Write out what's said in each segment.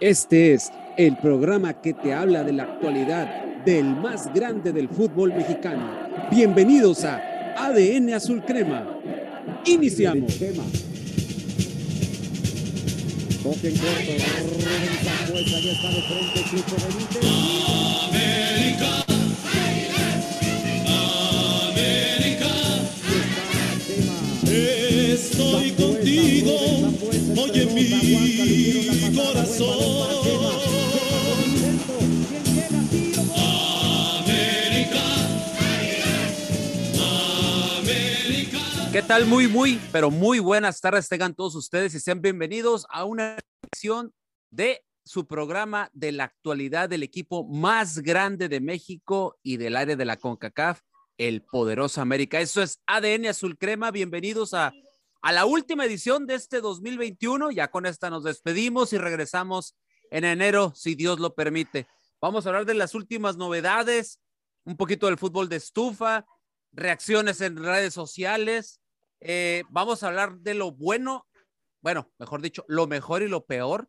Este es el programa que te habla de la actualidad del más grande del fútbol mexicano. Bienvenidos a ADN Azul Crema. Iniciamos. Estoy contigo, oye mi corazón. ¿Qué tal? Muy, muy, pero muy buenas tardes tengan todos ustedes y sean bienvenidos a una sección de su programa de la actualidad del equipo más grande de México y del área de la CONCACAF, el poderoso América. Eso es ADN Azul Crema. Bienvenidos a, a la última edición de este 2021. Ya con esta nos despedimos y regresamos en enero, si Dios lo permite. Vamos a hablar de las últimas novedades, un poquito del fútbol de estufa, reacciones en redes sociales. Eh, vamos a hablar de lo bueno, bueno, mejor dicho, lo mejor y lo peor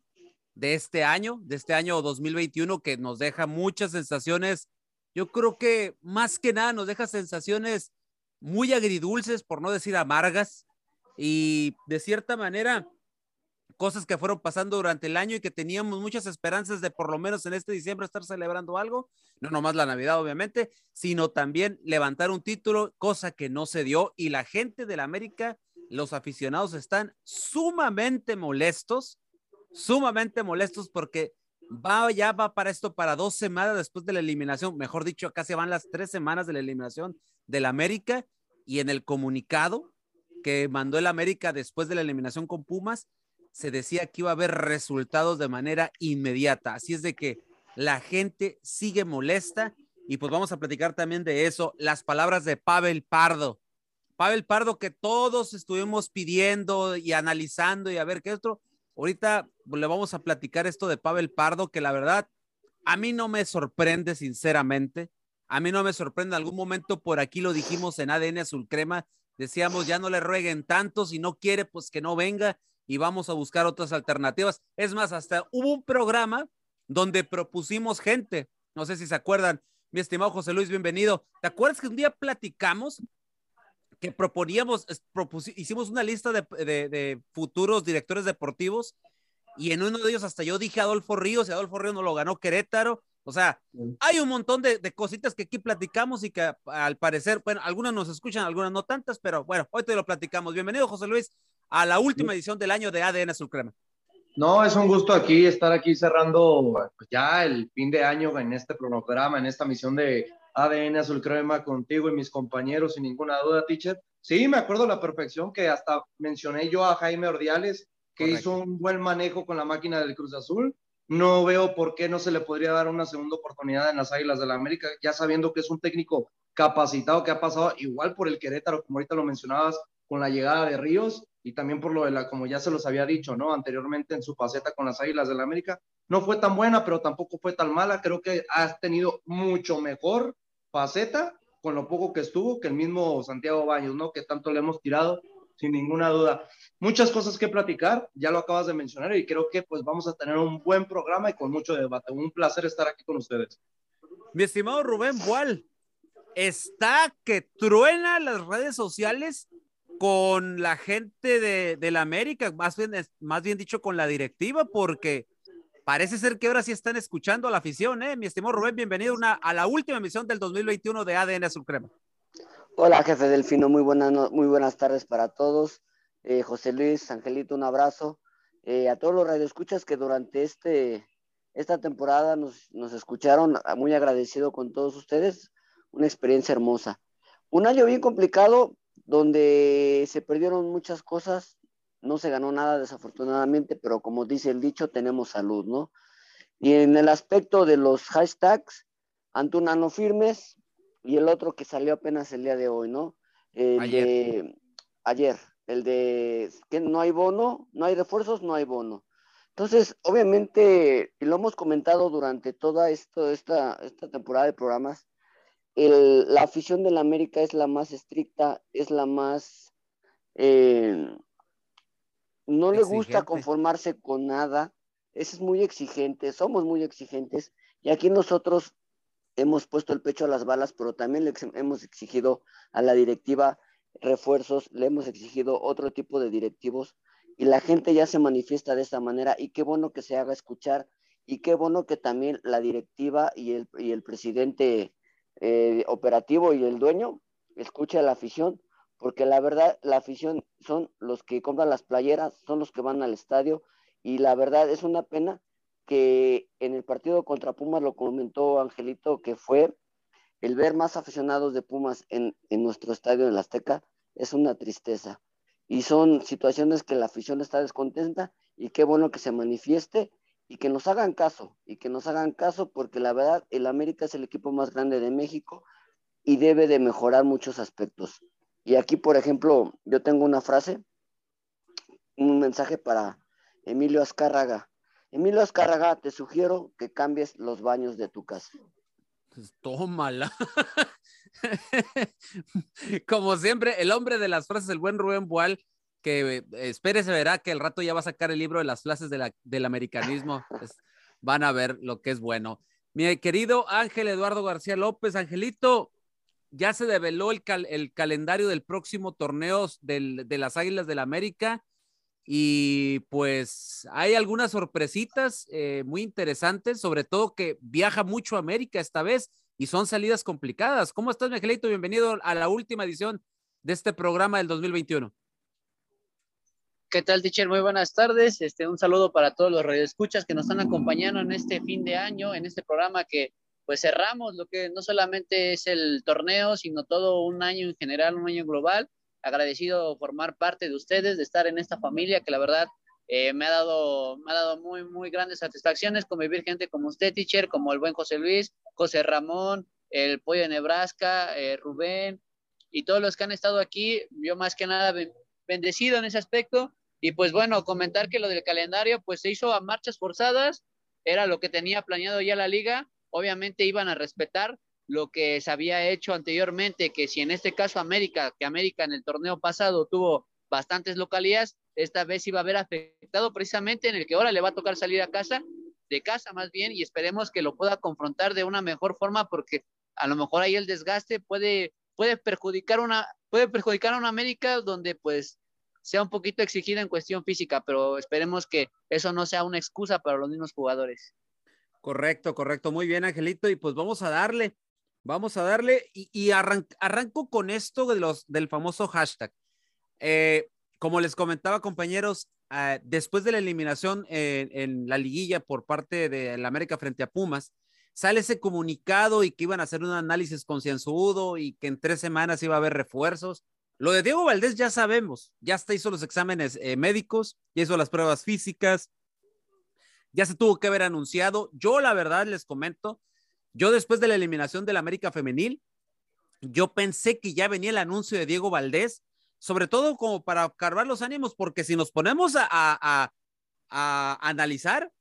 de este año, de este año 2021, que nos deja muchas sensaciones. Yo creo que más que nada nos deja sensaciones muy agridulces, por no decir amargas, y de cierta manera cosas que fueron pasando durante el año y que teníamos muchas esperanzas de por lo menos en este diciembre estar celebrando algo, no nomás la Navidad obviamente, sino también levantar un título, cosa que no se dio y la gente de la América, los aficionados están sumamente molestos, sumamente molestos porque va ya va para esto para dos semanas después de la eliminación, mejor dicho, casi van las tres semanas de la eliminación del América y en el comunicado que mandó el América después de la eliminación con Pumas, se decía que iba a haber resultados de manera inmediata. Así es de que la gente sigue molesta y pues vamos a platicar también de eso, las palabras de Pavel Pardo. Pavel Pardo que todos estuvimos pidiendo y analizando y a ver qué otro. Ahorita le vamos a platicar esto de Pavel Pardo que la verdad a mí no me sorprende sinceramente. A mí no me sorprende. En algún momento por aquí lo dijimos en ADN Azul Crema. Decíamos, ya no le rueguen tanto. Si no quiere, pues que no venga y vamos a buscar otras alternativas. Es más, hasta hubo un programa donde propusimos gente. No sé si se acuerdan. Mi estimado José Luis, bienvenido. ¿Te acuerdas que un día platicamos que proponíamos, hicimos una lista de, de, futuros directores deportivos y en uno de ellos hasta yo dije Adolfo Ríos y Adolfo Ríos no lo ganó Querétaro. O sea, hay un montón de, de cositas que aquí platicamos y que al parecer, bueno, algunas nos escuchan, algunas no tantas, pero bueno, hoy te lo platicamos. Bienvenido, José Luis, a la última edición del año de ADN Azul Crema. No, es un gusto aquí estar aquí cerrando pues, ya el fin de año en este programa, en esta misión de ADN Azul Crema contigo y mis compañeros, sin ninguna duda, teacher. Sí, me acuerdo a la perfección que hasta mencioné yo a Jaime Ordiales, que Correcto. hizo un buen manejo con la máquina del Cruz Azul. No veo por qué no se le podría dar una segunda oportunidad en las Águilas de la América, ya sabiendo que es un técnico capacitado que ha pasado igual por el Querétaro, como ahorita lo mencionabas, con la llegada de Ríos y también por lo de la, como ya se los había dicho, ¿no? Anteriormente en su faceta con las Águilas de la América. No fue tan buena, pero tampoco fue tan mala. Creo que has tenido mucho mejor faceta con lo poco que estuvo que el mismo Santiago Baños, ¿no? Que tanto le hemos tirado, sin ninguna duda. Muchas cosas que platicar, ya lo acabas de mencionar y creo que pues vamos a tener un buen programa y con mucho debate. Un placer estar aquí con ustedes. Mi estimado Rubén Boal, está que truena las redes sociales con la gente de, de la América, más bien, más bien dicho con la directiva, porque parece ser que ahora sí están escuchando a la afición, ¿eh? Mi estimado Rubén, bienvenido a la última emisión del 2021 de ADN Azul Crema. Hola, jefe Delfino, muy buenas, muy buenas tardes para todos. Eh, José Luis, Angelito, un abrazo. Eh, a todos los radioescuchas que durante este, esta temporada nos, escucharon, muy agradecido con todos ustedes, una experiencia hermosa. Un año bien complicado, donde se perdieron muchas cosas, no se ganó nada desafortunadamente, pero como dice el dicho, tenemos salud, ¿no? Y en el aspecto de los hashtags, Antuna no firmes y el otro que salió apenas el día de hoy, ¿no? El ayer. De, ayer, el de que no hay bono, no hay refuerzos, no hay bono. Entonces, obviamente, y lo hemos comentado durante toda esto, esta, esta temporada de programas, el, la afición de la América es la más estricta, es la más... Eh, no le gusta conformarse con nada, es muy exigente, somos muy exigentes y aquí nosotros hemos puesto el pecho a las balas, pero también le hemos exigido a la directiva refuerzos, le hemos exigido otro tipo de directivos y la gente ya se manifiesta de esta manera y qué bueno que se haga escuchar y qué bueno que también la directiva y el, y el presidente eh, operativo y el dueño escuche a la afición, porque la verdad la afición son los que compran las playeras, son los que van al estadio y la verdad es una pena que en el partido contra Pumas lo comentó Angelito, que fue el ver más aficionados de Pumas en, en nuestro estadio en la Azteca, es una tristeza. Y son situaciones que la afición está descontenta y qué bueno que se manifieste y que nos hagan caso, y que nos hagan caso porque la verdad el América es el equipo más grande de México y debe de mejorar muchos aspectos. Y aquí, por ejemplo, yo tengo una frase, un mensaje para Emilio Azcárraga. Emilio Azcárraga, te sugiero que cambies los baños de tu casa. Pues tómala. Como siempre, el hombre de las frases, el buen Rubén Boal, que eh, se verá que el rato ya va a sacar el libro de las frases del americanismo. Van a ver lo que es bueno. Mi querido Ángel Eduardo García López, Angelito, ya se develó el, el calendario del próximo torneo del, de las Águilas del la América y pues hay algunas sorpresitas eh, muy interesantes, sobre todo que viaja mucho a América esta vez y son salidas complicadas. ¿Cómo estás, Miguelito? Bienvenido a la última edición de este programa del 2021. ¿Qué tal, teacher? Muy buenas tardes. Este, un saludo para todos los radioescuchas que nos están acompañando en este fin de año, en este programa que pues cerramos lo que no solamente es el torneo, sino todo un año en general, un año global agradecido formar parte de ustedes, de estar en esta familia que la verdad eh, me, ha dado, me ha dado muy, muy grandes satisfacciones convivir gente como usted, teacher, como el buen José Luis, José Ramón, el Pollo de Nebraska, eh, Rubén y todos los que han estado aquí. Yo más que nada bendecido en ese aspecto. Y pues bueno, comentar que lo del calendario pues se hizo a marchas forzadas, era lo que tenía planeado ya la liga. Obviamente iban a respetar lo que se había hecho anteriormente, que si en este caso América, que América en el torneo pasado tuvo bastantes localidades, esta vez iba a haber afectado precisamente en el que ahora le va a tocar salir a casa, de casa más bien, y esperemos que lo pueda confrontar de una mejor forma, porque a lo mejor ahí el desgaste puede, puede perjudicar una, puede perjudicar a una América donde pues sea un poquito exigida en cuestión física, pero esperemos que eso no sea una excusa para los mismos jugadores. Correcto, correcto. Muy bien, Angelito. Y pues vamos a darle. Vamos a darle y, arranco con esto de los, del famoso hashtag. Eh, como les comentaba, compañeros, ah, después de la eliminación en la liguilla por parte de la América frente a Pumas, sale ese comunicado y que iban a hacer un análisis concienzudo y que en tres semanas iba a haber refuerzos. Lo de Diego Valdés ya sabemos, ya está hizo los exámenes eh, médicos, ya hizo las pruebas físicas, ya se tuvo que haber anunciado. Yo la verdad les comento, yo después de la eliminación del América Femenil, yo pensé que ya venía el anuncio de Diego Valdés, sobre todo como para cargar los ánimos, porque si nos ponemos a, analizar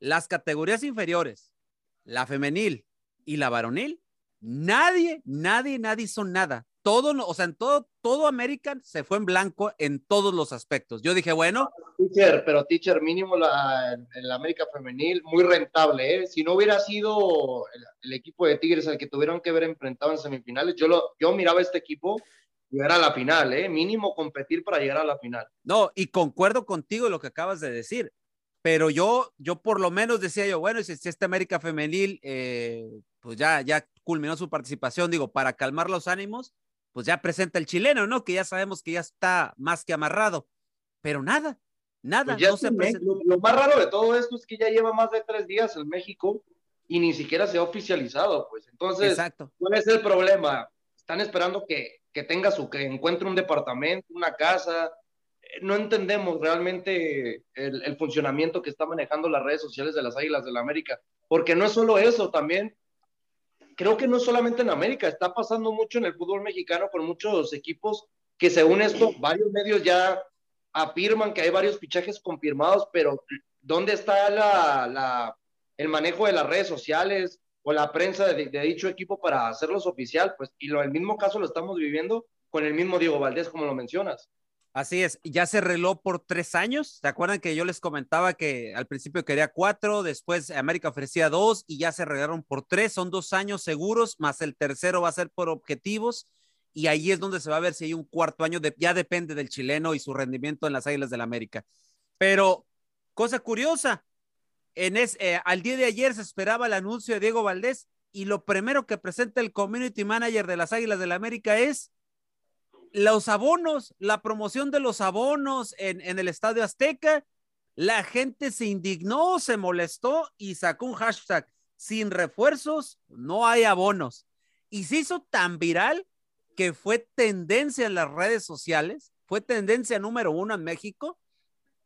las categorías inferiores, la femenil y la varonil, nadie, nadie, nadie hizo nada todo, o sea, en todo, todo American se fue en blanco en todos los aspectos. Yo dije, bueno. Teacher, pero teacher, mínimo la, en la América femenil, muy rentable, ¿eh? Si no hubiera sido el, equipo de Tigres el que tuvieron que haber enfrentado en semifinales, yo, lo, yo miraba este equipo llegar a la final, ¿eh? Mínimo competir para llegar a la final. No, y concuerdo contigo lo que acabas de decir, pero yo, yo por lo menos decía yo, bueno, si, si esta América femenil, eh, pues ya, ya culminó su participación, digo, para calmar los ánimos, pues ya presenta el chileno, ¿no? Que ya sabemos que ya está más que amarrado, pero nada, nada. Pues no se lo, más raro de todo esto es que ya lleva más de tres días en México y ni siquiera se ha oficializado, pues. Entonces, Exacto. ¿cuál es el problema? Están esperando que, que tenga su, que encuentre un departamento, una casa. Eh, no entendemos realmente el, el funcionamiento que está manejando las redes sociales de las Águilas de la América, porque no es solo eso, también creo que no solamente en América, está pasando mucho en el fútbol mexicano con muchos equipos que según esto, varios medios ya afirman que hay varios fichajes confirmados, pero ¿dónde está la, el manejo de las redes sociales o la prensa de, dicho equipo para hacerlos oficial? Pues, y lo, el mismo caso lo estamos viviendo con el mismo Diego Valdés, como lo mencionas. Así es, ya se reló por tres años. ¿Se acuerdan que yo les comentaba que al principio quería cuatro, después América ofrecía dos y ya se arreglaron por tres? Son dos años seguros, más el tercero va a ser por objetivos y ahí es donde se va a ver si hay un cuarto año, ya depende del chileno y su rendimiento en las Águilas del la América. Pero, cosa curiosa, eh, al día de ayer se esperaba el anuncio de Diego Valdés y lo primero que presenta el community manager de las Águilas del la América es los abonos, la promoción de los abonos en, en, el Estadio Azteca, la gente se indignó, se molestó y sacó un hashtag, sin refuerzos, no hay abonos. Y se hizo tan viral que fue tendencia en las redes sociales, fue tendencia número uno en México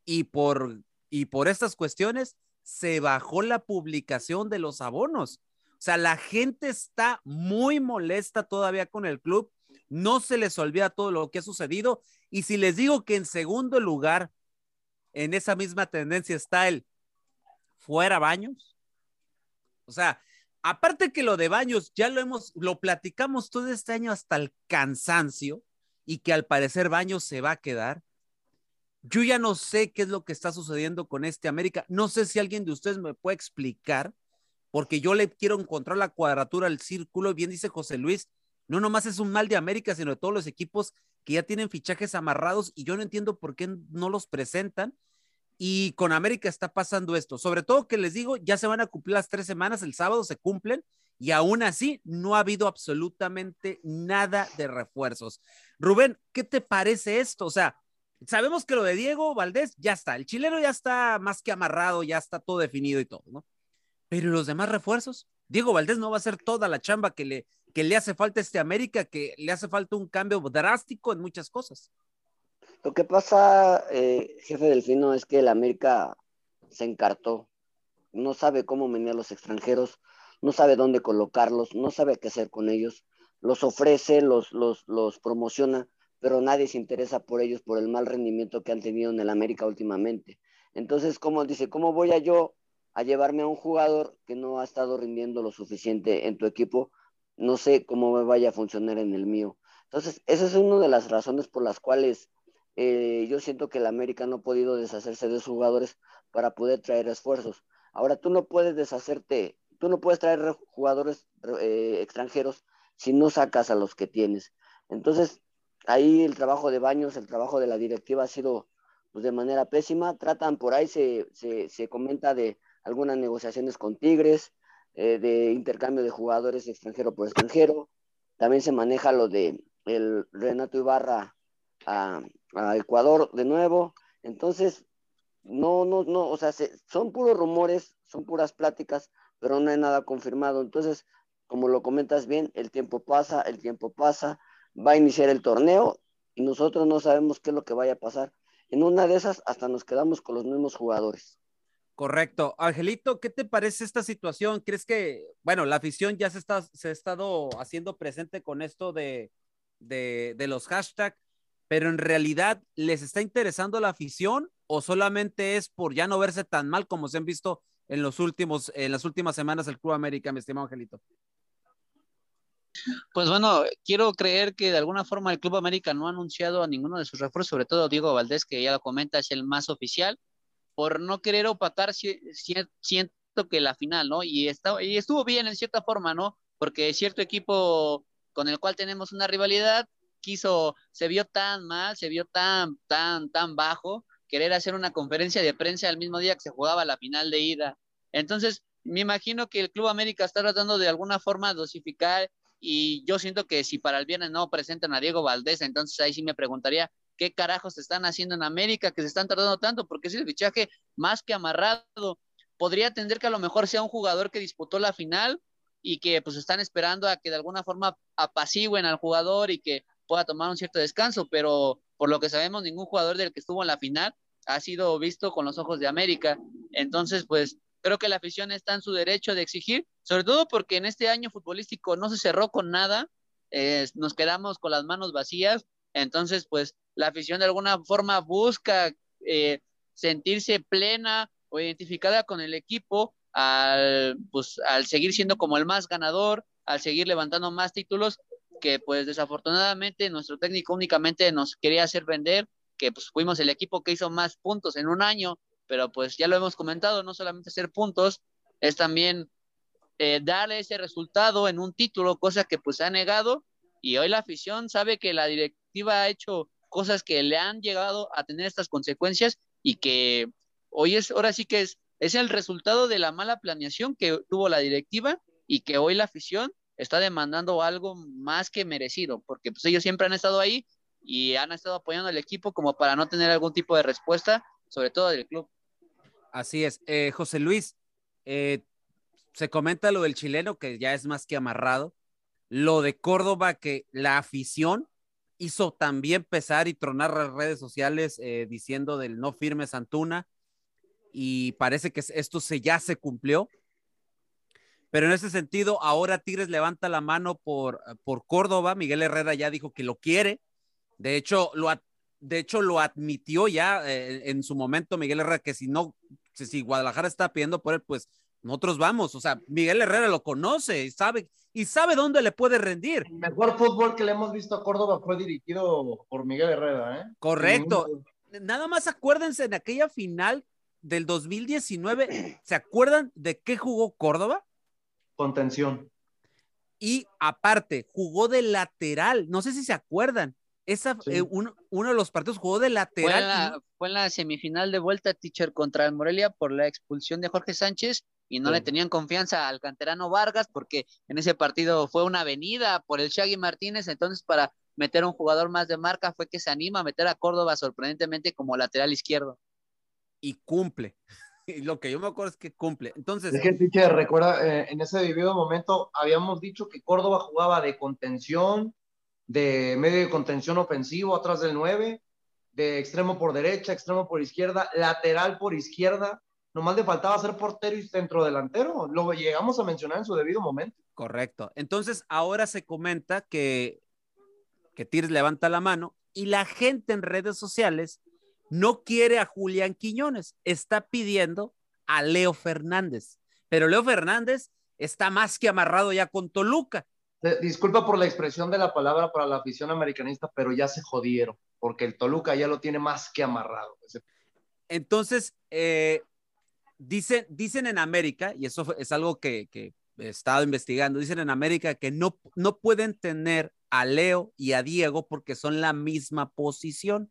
y por, y por estas cuestiones se bajó la publicación de los abonos. O sea, la gente está muy molesta todavía con el club no se les olvida todo lo que ha sucedido. Y si les digo que en segundo lugar, en esa misma tendencia está el fuera baños. O sea, aparte que lo de baños ya lo hemos, lo platicamos todo este año hasta el cansancio y que al parecer baños se va a quedar. Yo ya no sé qué es lo que está sucediendo con este América. No sé si alguien de ustedes me puede explicar, porque yo le quiero encontrar la cuadratura al círculo. Bien dice José Luis, no nomás es un mal de América, sino de todos los equipos que ya tienen fichajes amarrados y yo no entiendo por qué no los presentan. Y con América está pasando esto. Sobre todo que les digo, ya se van a cumplir las tres semanas, el sábado se cumplen y aún así no ha habido absolutamente nada de refuerzos. Rubén, ¿qué te parece esto? O sea, sabemos que lo de Diego Valdés ya está, el chileno ya está más que amarrado, ya está todo definido y todo, ¿no? Pero los demás refuerzos? Diego Valdés no va a hacer toda la chamba que le, que le hace falta este América, que le hace falta un cambio drástico en muchas cosas. Lo que pasa, eh, jefe Delfino, es que el América se encartó. No sabe cómo a los extranjeros, no sabe dónde colocarlos, no sabe qué hacer con ellos. Los ofrece, los, los, los promociona, pero nadie se interesa por ellos por el mal rendimiento que han tenido en el América últimamente. Entonces, como dice, ¿cómo voy a yo a llevarme a un jugador que no ha estado rindiendo lo suficiente en tu equipo no sé cómo me vaya a funcionar en el mío. Entonces, esa es una de las razones por las cuales eh, yo siento que el América no ha podido deshacerse de sus jugadores para poder traer esfuerzos. Ahora, tú no puedes deshacerte, tú no puedes traer jugadores eh, extranjeros si no sacas a los que tienes. Entonces, ahí el trabajo de Baños, el trabajo de la directiva ha sido pues, de manera pésima. Tratan por ahí, se, se, se comenta de algunas negociaciones con Tigres, eh, de intercambio de jugadores extranjero por extranjero. También se maneja lo de el Renato Ibarra a, Ecuador de nuevo. Entonces, no, no, no, o sea, son puros rumores, son puras pláticas, pero no hay nada confirmado. Entonces, como lo comentas bien, el tiempo pasa, el tiempo pasa, va a iniciar el torneo y nosotros no sabemos qué es lo que vaya a pasar. En una de esas hasta nos quedamos con los mismos jugadores. Correcto. Angelito, ¿qué te parece esta situación? ¿Crees que, bueno, la afición ya se, está, se ha estado haciendo presente con esto de, de, los hashtags, pero en realidad les está interesando la afición o solamente es por ya no verse tan mal como se han visto en los últimos, en las últimas semanas el Club América, mi estimado Angelito? Pues bueno, quiero creer que de alguna forma el Club América no ha anunciado a ninguno de sus refuerzos, sobre todo Diego Valdés, que ya lo comenta, es el más oficial por no querer opatar, siento que la final, ¿no? Y, está, y estuvo bien en cierta forma, ¿no? Porque cierto equipo con el cual tenemos una rivalidad quiso, se vio tan mal, se vio tan, tan, tan bajo, querer hacer una conferencia de prensa el mismo día que se jugaba la final de ida. Entonces, me imagino que el Club América está tratando de alguna forma dosificar y yo siento que si para el viernes no presentan a Diego Valdés, entonces ahí sí me preguntaría qué carajos están haciendo en América, que se están tardando tanto, porque es el fichaje más que amarrado. Podría entender que a lo mejor sea un jugador que disputó la final y que pues están esperando a que de alguna forma apacigüen al jugador y que pueda tomar un cierto descanso, pero por lo que sabemos, ningún jugador del que estuvo en la final ha sido visto con los ojos de América. Entonces, pues creo que la afición está en su derecho de exigir, sobre todo porque en este año futbolístico no se cerró con nada, eh, nos quedamos con las manos vacías, entonces, pues la afición de alguna forma busca eh, sentirse plena o identificada con el equipo al, pues, al seguir siendo como el más ganador, al seguir levantando más títulos que pues desafortunadamente nuestro técnico únicamente nos quería hacer vender que pues fuimos el equipo que hizo más puntos en un año, pero pues ya lo hemos comentado, no solamente hacer puntos, es también eh, darle ese resultado en un título, cosa que pues se ha negado y hoy la afición sabe que la ha hecho cosas que le han llegado a tener estas consecuencias y que hoy es, ahora sí que es, es el resultado de la mala planeación que tuvo la directiva y que hoy la afición está demandando algo más que merecido, porque pues ellos siempre han estado ahí y han estado apoyando al equipo como para no tener algún tipo de respuesta, sobre todo del club. Así es. Eh, José Luis, eh, se comenta lo del chileno, que ya es más que amarrado. Lo de Córdoba, que la afición hizo también pesar y tronar las redes sociales eh, diciendo del no firme Santuna. Y parece que esto se, ya se cumplió. Pero en ese sentido, ahora Tigres levanta la mano por, por Córdoba. Miguel Herrera ya dijo que lo quiere. De hecho, lo, de hecho, lo admitió ya eh, en su momento Miguel Herrera que si no, si Guadalajara está pidiendo por él, pues nosotros vamos. O sea, Miguel Herrera lo conoce y sabe, y sabe dónde le puede rendir. El mejor fútbol que le hemos visto a Córdoba fue dirigido por Miguel Herrera, ¿eh? Correcto. Nada más acuérdense en aquella final del 2019, ¿se acuerdan de qué jugó Córdoba? Contención. Y aparte, jugó de lateral, no sé si se acuerdan. Esa, eh, uno, de los partidos jugó de lateral. Fue en, la, semifinal de vuelta, teacher, contra el Morelia por la expulsión de Jorge Sánchez y no le tenían confianza al canterano Vargas porque en ese partido fue una avenida por el Shaggy Martínez, entonces para meter un jugador más de marca fue que se anima a meter a Córdoba sorprendentemente como lateral izquierdo. Y cumple. Y lo que yo me acuerdo es que cumple. Entonces. Es que, teacher, recuerda, eh, en ese debido momento habíamos dicho que Córdoba jugaba de contención, de medio de contención ofensivo atrás del 9, de extremo por derecha, extremo por izquierda, lateral por izquierda. Nomás le faltaba ser portero y centro delantero. Lo llegamos a mencionar en su debido momento. Correcto. Entonces, ahora se comenta que, que Tires levanta la mano y la gente en redes sociales no quiere a Julián Quiñones, está pidiendo a Leo Fernández, pero Leo Fernández está más que amarrado ya con Toluca. Disculpa por la expresión de la palabra para la afición americanista, pero ya se jodieron, porque el Toluca ya lo tiene más que amarrado. Entonces, eh, dicen, dicen en América, y eso es algo que, que, he estado investigando, dicen en América que no, no pueden tener a Leo y a Diego porque son la misma posición.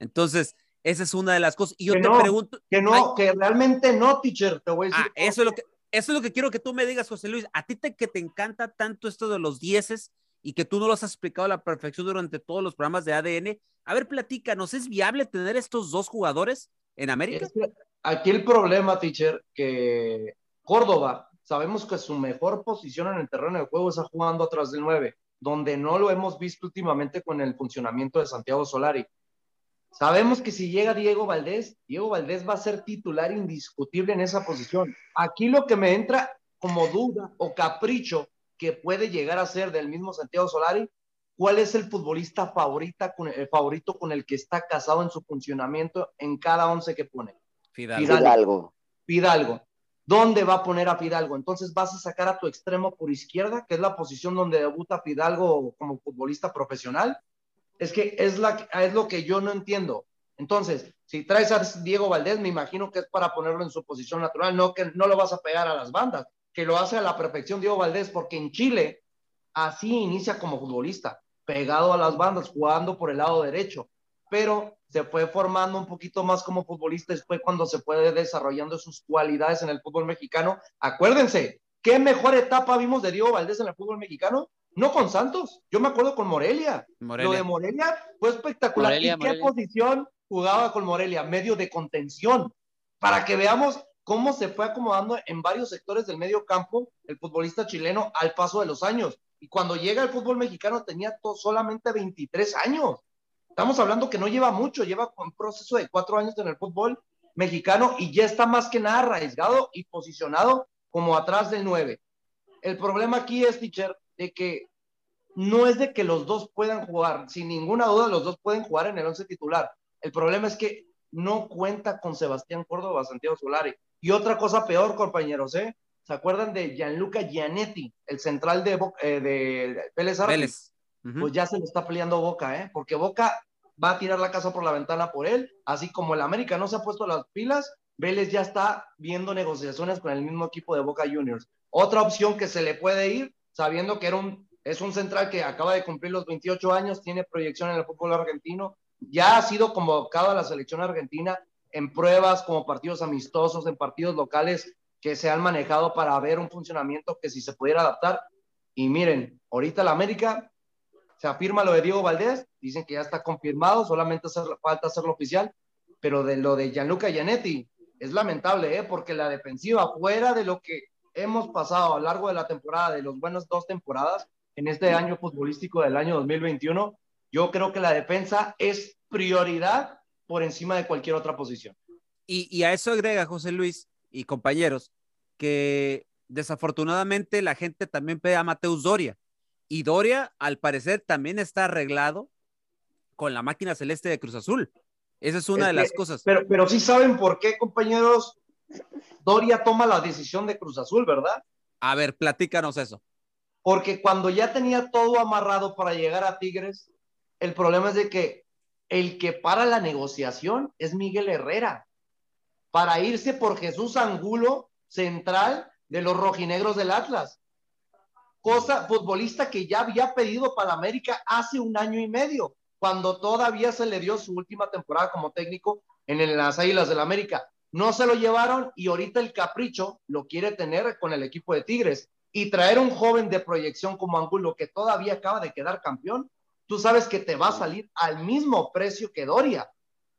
Entonces, esa es una de las cosas. Y yo te pregunto. Que no, que realmente no, teacher. Te voy a decir. Ah, eso es lo que. Eso es lo que quiero que tú me digas, José Luis. A ti te, que te encanta tanto esto de los dieces y que tú no lo has explicado a la perfección durante todos los programas de ADN. A ver, platícanos, ¿es viable tener estos dos jugadores en América? Aquí el problema, teacher, que Córdoba, sabemos que su mejor posición en el terreno de juego está jugando atrás del 9, donde no lo hemos visto últimamente con el funcionamiento de Santiago Solari. Sabemos que si llega Diego Valdés, Diego Valdés va a ser titular indiscutible en esa posición. Aquí lo que me entra como duda o capricho que puede llegar a ser del mismo Santiago Solari, ¿cuál es el futbolista favorita el favorito con el que está casado en su funcionamiento en cada once que pone? Fidalgo. Fidalgo. ¿Dónde va a poner a Fidalgo? Entonces vas a sacar a tu extremo por izquierda, que es la posición donde debuta Fidalgo como futbolista profesional, es que es, la, es lo que yo no entiendo. Entonces, si traes a Diego Valdés, me imagino que es para ponerlo en su posición natural, no que no lo vas a pegar a las bandas, que lo hace a la perfección Diego Valdés, porque en Chile así inicia como futbolista, pegado a las bandas, jugando por el lado derecho, pero se fue formando un poquito más como futbolista después cuando se puede desarrollando sus cualidades en el fútbol mexicano. Acuérdense, ¿qué mejor etapa vimos de Diego Valdés en el fútbol mexicano? No con Santos, yo me acuerdo con Morelia. Lo de Morelia fue espectacular. ¿Y qué posición jugaba con Morelia? Medio de contención. Para que veamos cómo se fue acomodando en varios sectores del medio campo el futbolista chileno al paso de los años. Y cuando llega al fútbol mexicano tenía solamente 23 años. Estamos hablando que no lleva mucho, lleva un proceso de cuatro años en el fútbol mexicano y ya está más que nada arraigado y posicionado como atrás del 9. El problema aquí es, teacher, de que no es de que los dos puedan jugar, sin ninguna duda los dos pueden jugar en el once titular. El problema es que no cuenta con Sebastián Córdoba, Santiago Solari. Y otra cosa peor, compañeros, ¿eh? ¿Se acuerdan de Gianluca Gianetti, el central de, eh, de Vélez, Pues ya se le está peleando Boca, ¿eh? Porque Boca va a tirar la casa por la ventana por él, así como el América no se ha puesto las pilas, Vélez ya está viendo negociaciones con el mismo equipo de Boca Juniors. Otra opción que se le puede ir, sabiendo que era un, es un central que acaba de cumplir los 28 años, tiene proyección en el fútbol argentino, ya ha sido convocado a la selección argentina en pruebas como partidos amistosos, en partidos locales que se han manejado para ver un funcionamiento que si se pudiera adaptar. Y miren, ahorita la América se afirma lo de Diego Valdés, dicen que ya está confirmado, solamente hacer, falta hacerlo oficial, pero de lo de Gianluca Gianetti es lamentable, ¿eh? porque la defensiva, fuera de lo que hemos pasado a lo largo de la temporada, de los buenos dos temporadas, en este año futbolístico del año 2021, yo creo que la defensa es prioridad por encima de cualquier otra posición. Y, y a eso agrega José Luis y compañeros que desafortunadamente la gente también pide a Mateus Doria. Y Doria, al parecer, también está arreglado con la máquina celeste de Cruz Azul. Esa es una Es de que- las cosas. Pero, pero sí saben por qué, compañeros, Doria toma la decisión de Cruz Azul, ¿verdad? A ver, platícanos eso. Porque cuando ya tenía todo amarrado para llegar a Tigres, el problema es de que el que para la negociación es Miguel Herrera, para irse por Jesús Angulo, central de los rojinegros del Atlas. Cosa, futbolista que ya había pedido para América hace un año y medio, cuando todavía se le dio su última temporada como técnico en las Águilas del América. No se lo llevaron y ahorita el capricho lo quiere tener con el equipo de Tigres y traer un joven de proyección como Angulo que todavía acaba de quedar campeón, tú sabes que te va a salir al mismo precio que Doria.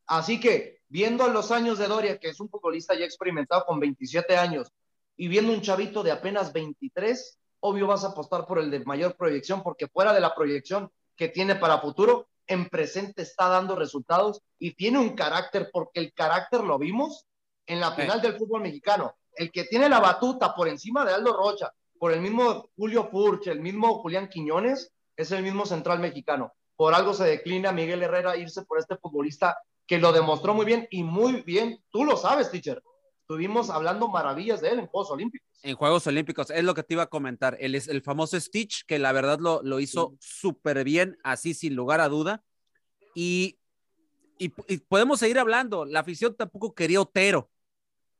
Así que viendo los años de Doria, que es un futbolista ya experimentado con 27 años, y viendo un chavito de apenas 23, obvio vas a apostar por el de mayor proyección, porque fuera de la proyección que tiene para futuro, en presente está dando resultados y tiene un carácter, porque el carácter lo vimos en la final del fútbol mexicano. El que tiene la batuta por encima de Aldo Rocha, por el mismo Julio Furch, el mismo Julián Quiñones, es el mismo central mexicano. Por algo se declina Miguel Herrera irse por este futbolista que lo demostró muy bien y muy bien. Tú lo sabes, teacher. Estuvimos hablando maravillas de él en Juegos Olímpicos. En Juegos Olímpicos, es lo que te iba a comentar. El, el famoso Stitch, que la verdad lo, lo hizo súper bien, así sin lugar a duda. Y, y, y, podemos seguir hablando. La afición tampoco quería Otero,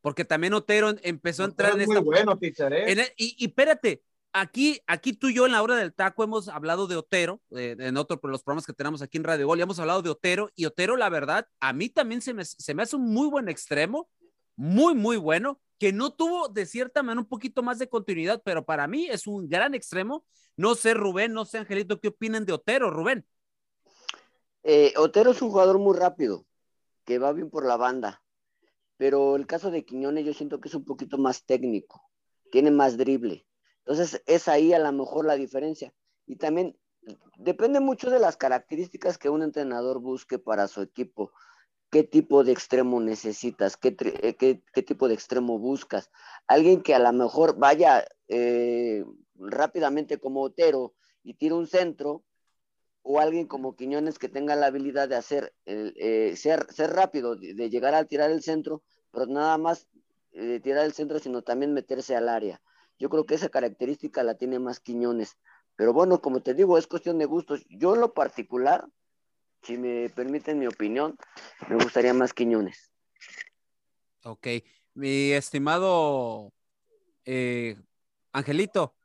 porque también Otero empezó a entrar Otero en es esta. Muy bueno, teacher, ¿eh? en el- y, y espérate, aquí, aquí tú y yo en la hora del taco hemos hablado de Otero, eh, en otro por los programas que tenemos aquí en Radio Gol, y hemos hablado de Otero, y Otero, la verdad, a mí también se me, se me hace un muy buen extremo, muy, muy bueno, que no tuvo de cierta manera un poquito más de continuidad, pero para mí es un gran extremo. No sé, Rubén, no sé, Angelito, ¿qué opinan de Otero, Rubén? Eh, Otero es un jugador muy rápido, que va bien por la banda, pero el caso de Quiñones yo siento que es un poquito más técnico, tiene más drible. Entonces es ahí a lo mejor la diferencia. Y también depende mucho de las características que un entrenador busque para su equipo. ¿Qué tipo de extremo necesitas? ¿Qué, tri- eh, qué- qué tipo de extremo buscas? Alguien que a lo mejor vaya eh, rápidamente como Otero y tire un centro, o alguien como Quiñones que tenga la habilidad de hacer, eh, ser, ser rápido, de, llegar a tirar el centro, pero nada más tirar el centro, sino también meterse al área. Yo creo que esa característica la tiene más Quiñones. Pero bueno, como te digo, es cuestión de gustos. Yo en lo particular, si me permiten mi opinión, me gustaría más Quiñones. Ok, mi estimado eh, Angelito,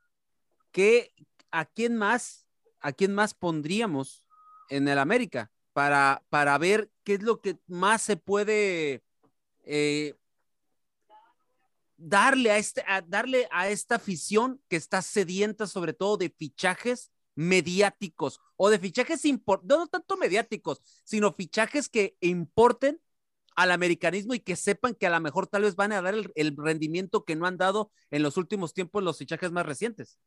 ¿qué, ¿a quién más, a quién más pondríamos en el América para, para ver qué es lo que más se puede eh, darle a este, darle a esta afición que está sedienta sobre todo de fichajes mediáticos o de fichajes import no, no tanto mediáticos, sino fichajes que importen al americanismo y que sepan que a lo mejor tal vez van a dar el, el rendimiento que no han dado en los últimos tiempos los fichajes más recientes.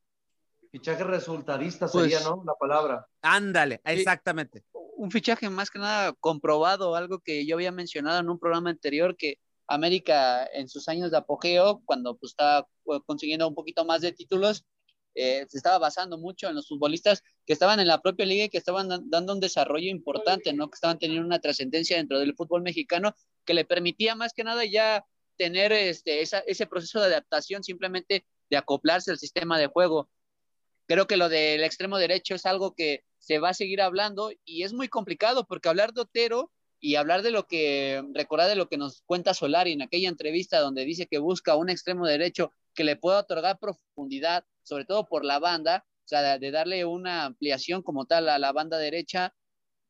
Fichaje resultadista Pues- sería, ¿no? La palabra. Ándale, exactamente. un fichaje más que nada comprobado, algo que yo había mencionado en un programa anterior, que América en sus años de apogeo, cuando pues, estaba pues, consiguiendo un poquito más de títulos, eh, se estaba basando mucho en los futbolistas que estaban en la propia liga y que estaban dan- dando un desarrollo importante, ¿no? Que estaban teniendo una trascendencia dentro del fútbol mexicano que le permitía más que nada ya tener este, esa- ese proceso de adaptación, simplemente de acoplarse al sistema de juego. Creo que lo del extremo derecho es algo que se va a seguir hablando y es muy complicado porque hablar de Otero y hablar de lo que, recordar de lo que nos cuenta Solari en aquella entrevista donde dice que busca un extremo derecho que le pueda otorgar profundidad, sobre todo por la banda, o sea, de, darle una ampliación como tal a la banda derecha,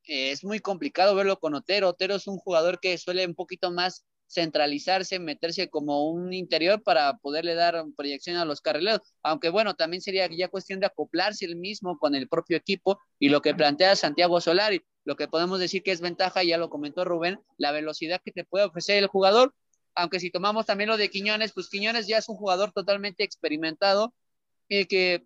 eh, es muy complicado verlo con Otero. Otero es un jugador que suele un poquito más centralizarse, meterse como un interior para poderle dar proyección a los carrileros, aunque bueno, también sería ya cuestión de acoplarse el mismo con el propio equipo y lo que plantea Santiago Solari, lo que podemos decir que es ventaja, ya lo comentó Rubén, la velocidad que te puede ofrecer el jugador, aunque si tomamos también lo de Quiñones, pues Quiñones ya es un jugador totalmente experimentado y que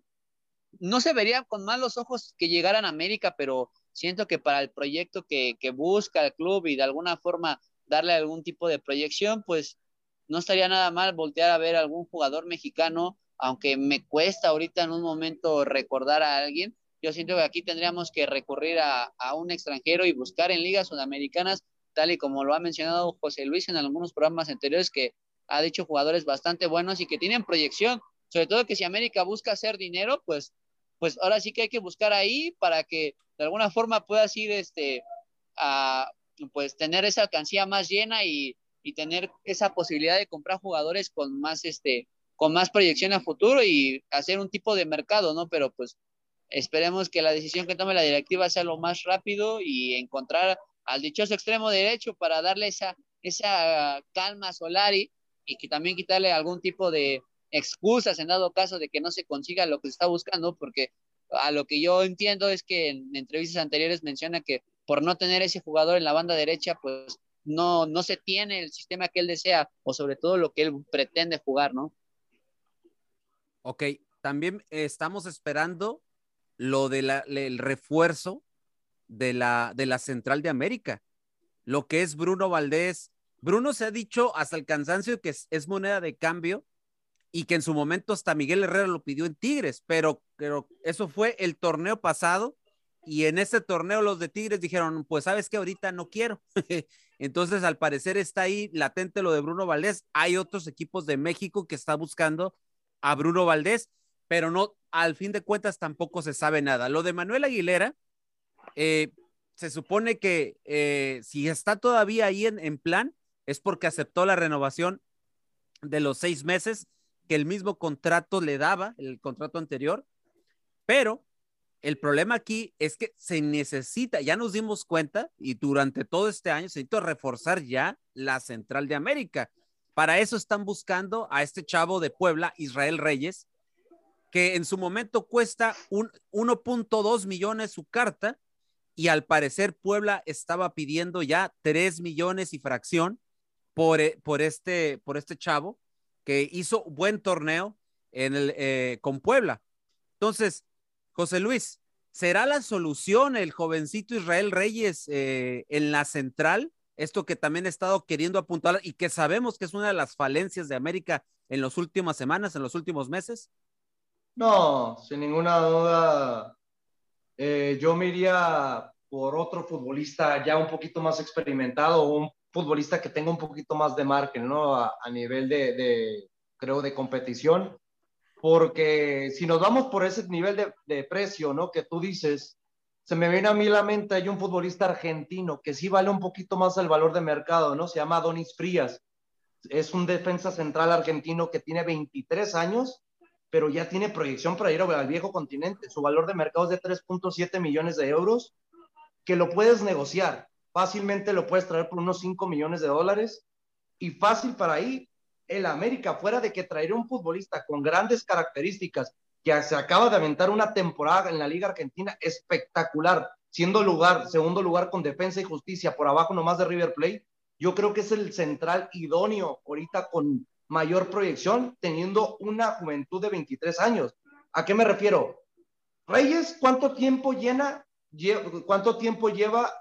no se vería con malos ojos que llegaran a América, pero siento que para el proyecto que, busca el club y de alguna forma darle algún tipo de proyección, pues no estaría nada mal voltear a ver algún jugador mexicano, aunque me cuesta ahorita en un momento recordar a alguien. Yo siento que aquí tendríamos que recurrir a, un extranjero y buscar en ligas sudamericanas, tal y como lo ha mencionado José Luis en algunos programas anteriores, que ha dicho jugadores bastante buenos y que tienen proyección. Sobre todo que si América busca hacer dinero, pues, pues ahora sí que hay que buscar ahí para que de alguna forma puedas ir este, a, pues tener esa alcancía más llena y, tener esa posibilidad de comprar jugadores con más este con más proyección a futuro y hacer un tipo de mercado, ¿no? Pero pues esperemos que la decisión que tome la directiva sea lo más rápido y encontrar al dichoso extremo derecho para darle esa, esa calma a Solari y que también quitarle algún tipo de excusas en dado caso de que no se consiga lo que se está buscando, porque a lo que yo entiendo es que en entrevistas anteriores menciona que por no tener ese jugador en la banda derecha, pues no, no se tiene el sistema que él desea o sobre todo lo que él pretende jugar, ¿no? Ok, también estamos esperando lo del refuerzo de la, de la Central de América, lo que es Bruno Valdés. Bruno se ha dicho hasta el cansancio que es, moneda de cambio y que en su momento hasta Miguel Herrera lo pidió en Tigres, pero, pero eso fue el torneo pasado y en este torneo los de Tigres dijeron, pues sabes que ahorita no quiero. Entonces, al parecer está ahí latente lo de Bruno Valdés. Hay otros equipos de México que está buscando a Bruno Valdés, pero no, al fin de cuentas tampoco se sabe nada. Lo de Manuel Aguilera, eh, se supone que eh, si está todavía ahí en, en plan, es porque aceptó la renovación de los seis meses que el mismo contrato le daba, el contrato anterior, pero el problema aquí es que se necesita, ya nos dimos cuenta y durante todo este año se necesita reforzar ya la Central de América. Para eso están buscando a este chavo de Puebla, Israel Reyes, que en su momento cuesta un 1.2 millones su carta y al parecer Puebla estaba pidiendo ya 3 millones y fracción por, eh, por, este, por este chavo que hizo buen torneo en el, eh, con Puebla. Entonces, José Luis, ¿será la solución el jovencito Israel Reyes eh, en la central? Esto que también he estado queriendo apuntar y que sabemos que es una de las falencias de América en las últimas semanas, en los últimos meses. No, sin ninguna duda. Eh, yo me iría por otro futbolista ya un poquito más experimentado, un futbolista que tenga un poquito más de margen, ¿no? A, nivel de, de, creo, de competición porque si nos vamos por ese nivel de, precio, ¿no? Que tú dices, se me viene a mí la mente, hay un futbolista argentino que sí vale un poquito más el valor de mercado, ¿no? Se llama Donis Frías. Es un defensa central argentino que tiene 23 años, pero ya tiene proyección para ir al viejo continente. Su valor de mercado es de 3.7 millones de euros, que lo puedes negociar. Fácilmente lo puedes traer por unos 5 millones de dólares y fácil para ahí el América, fuera de que traería un futbolista con grandes características, que se acaba de aventar una temporada en la Liga Argentina espectacular, siendo lugar, segundo lugar con defensa y justicia, por abajo nomás de River Plate, yo creo que es el central idóneo ahorita con mayor proyección, teniendo una juventud de 23 años. ¿A qué me refiero? Reyes, ¿cuánto tiempo llena, cuánto tiempo lleva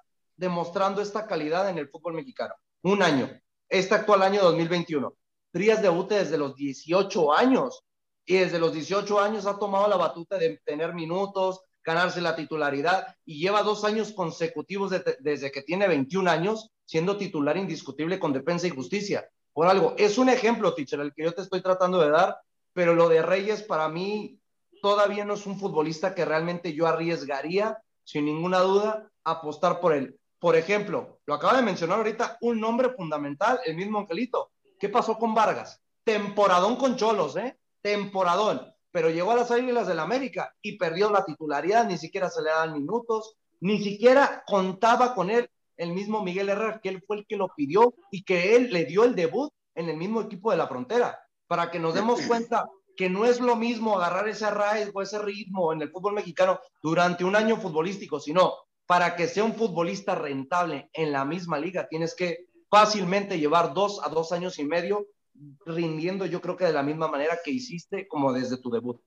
demostrando esta calidad en el fútbol mexicano? Un año. Este actual año 2021. Frías debuta desde los 18 años y desde los 18 años ha tomado la batuta de tener minutos, ganarse la titularidad y lleva dos años consecutivos desde que tiene 21 años siendo titular indiscutible con defensa y justicia. Por algo, es un ejemplo, teacher, el que yo te estoy tratando de dar, pero lo de Reyes para mí todavía no es un futbolista que realmente yo arriesgaría sin ninguna duda, apostar por él. Por ejemplo, lo acaba de mencionar ahorita, un nombre fundamental, el mismo Angelito. ¿Qué pasó con Vargas? Temporadón con Cholos, ¿eh? Temporadón. Pero llegó a las Águilas del América y perdió la titularidad, ni siquiera se le dan minutos, ni siquiera contaba con él el mismo Miguel Herrera, que él fue el que lo pidió y que él le dio el debut en el mismo equipo de la frontera, para que nos demos cuenta que no es lo mismo agarrar ese arraigo, ese ritmo en el fútbol mexicano durante un año futbolístico, sino para que sea un futbolista rentable en la misma liga, tienes que fácilmente llevar dos a dos años y medio rindiendo, yo creo que de la misma manera que hiciste como desde tu debut.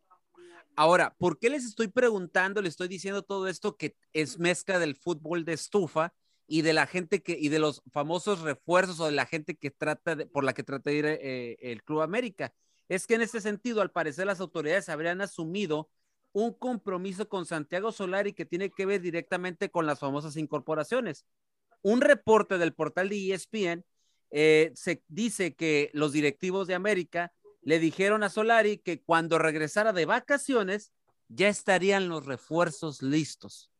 Ahora, ¿por qué les estoy preguntando, les estoy diciendo todo esto que es mezcla del fútbol de estufa y de la gente que y de los famosos refuerzos o de la gente que trata por la que trata de ir eh, el Club América? Es que en este sentido, al parecer, las autoridades habrían asumido un compromiso con Santiago Solari que tiene que ver directamente con las famosas incorporaciones. Un reporte del portal de ESPN eh, se dice que los directivos de América le dijeron a Solari que cuando regresara de vacaciones ya estarían los refuerzos listos.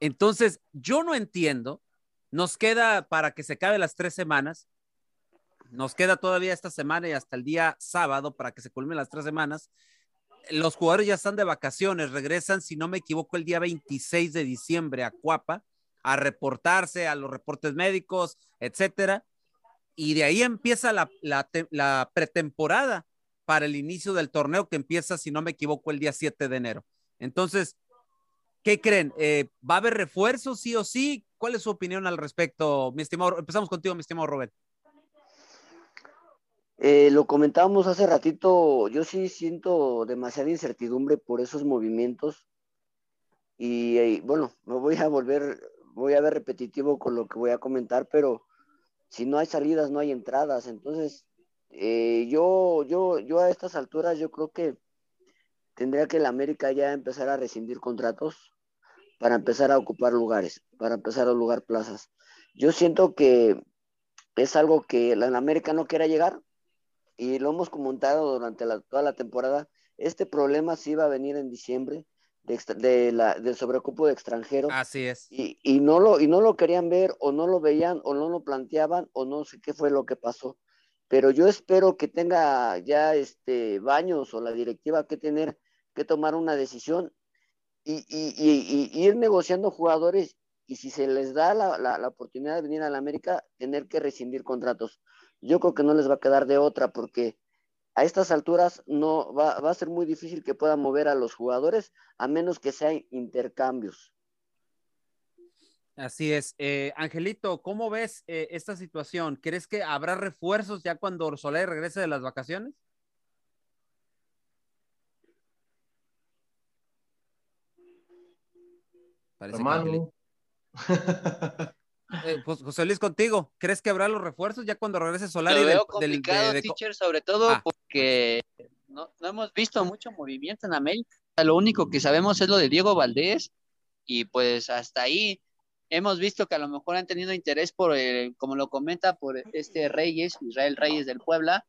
Entonces, yo no entiendo, nos queda para que se acabe las tres semanas, nos queda todavía esta semana y hasta el día sábado para que se culminen las tres semanas. Los jugadores ya están de vacaciones, regresan, si no me equivoco, el día 26 de diciembre a Cuapa a reportarse a los reportes médicos, etcétera. Y de ahí empieza la, pretemporada para el inicio del torneo que empieza, si no me equivoco, el día 7 de enero. Entonces, ¿qué creen? Eh, ¿Va a haber refuerzos sí o sí? ¿Cuál es su opinión al respecto, mi estimado? Empezamos contigo, mi estimado Robert. Eh, lo comentábamos hace ratito, yo sí siento demasiada incertidumbre por esos movimientos y, y bueno, me voy a volver voy a ver repetitivo con lo que voy a comentar, pero si no hay salidas, no hay entradas. Entonces, eh, yo, yo, yo a estas alturas, yo creo que tendría que la América ya empezar a rescindir contratos para empezar a ocupar lugares, para empezar a lugar plazas. Yo siento que es algo que la América no quiera llegar y lo hemos comentado durante toda la temporada. Este problema sí va a venir en diciembre de, la, del sobrecupo de extranjeros. Así es. Y, y, no lo, y no lo querían ver, o no lo veían, o no lo planteaban, o no sé qué fue lo que pasó. Pero yo espero que tenga ya este Baños o la directiva que tener que tomar una decisión y, y, ir negociando jugadores y si se les da la, la, la oportunidad de venir a la América, tener que rescindir contratos. Yo creo que no les va a quedar de otra porque a estas alturas no va, a ser muy difícil que puedan mover a los jugadores a menos que sean intercambios. Así es. Eh, Angelito, ¿cómo ves eh, esta situación? ¿Crees que habrá refuerzos ya cuando Soler regrese de las vacaciones? Parece Hermano. Eh, pues, José Luis, contigo, ¿crees que habrá los refuerzos ya cuando regrese Solari? Lo veo complicado, teacher, sobre todo ah. porque no, hemos visto mucho movimiento en América. Lo único que sabemos es lo de Diego Valdés y pues hasta ahí hemos visto que a lo mejor han tenido interés por, como lo comenta, por este Reyes, Israel Reyes del Puebla,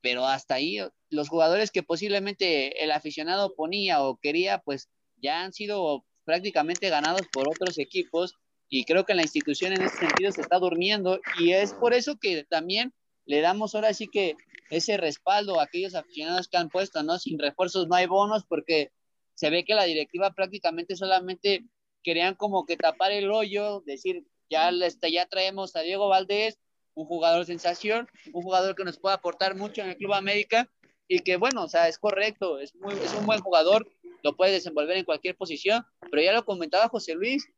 pero hasta ahí los jugadores que posiblemente el aficionado ponía o quería, pues ya han sido prácticamente ganados por otros equipos y creo que la institución en ese sentido se está durmiendo y es por eso que también le damos ahora sí que ese respaldo a aquellos aficionados que han puesto, ¿no? Sin refuerzos no hay bonos porque se ve que la directiva prácticamente solamente querían como que tapar el hoyo, decir, ya, este, ya traemos a Diego Valdés, un jugador sensación, un jugador que nos puede aportar mucho en el Club América y que bueno, o sea, es correcto, es, es un buen jugador, lo puede desenvolver en cualquier posición, pero ya lo comentaba José Luis,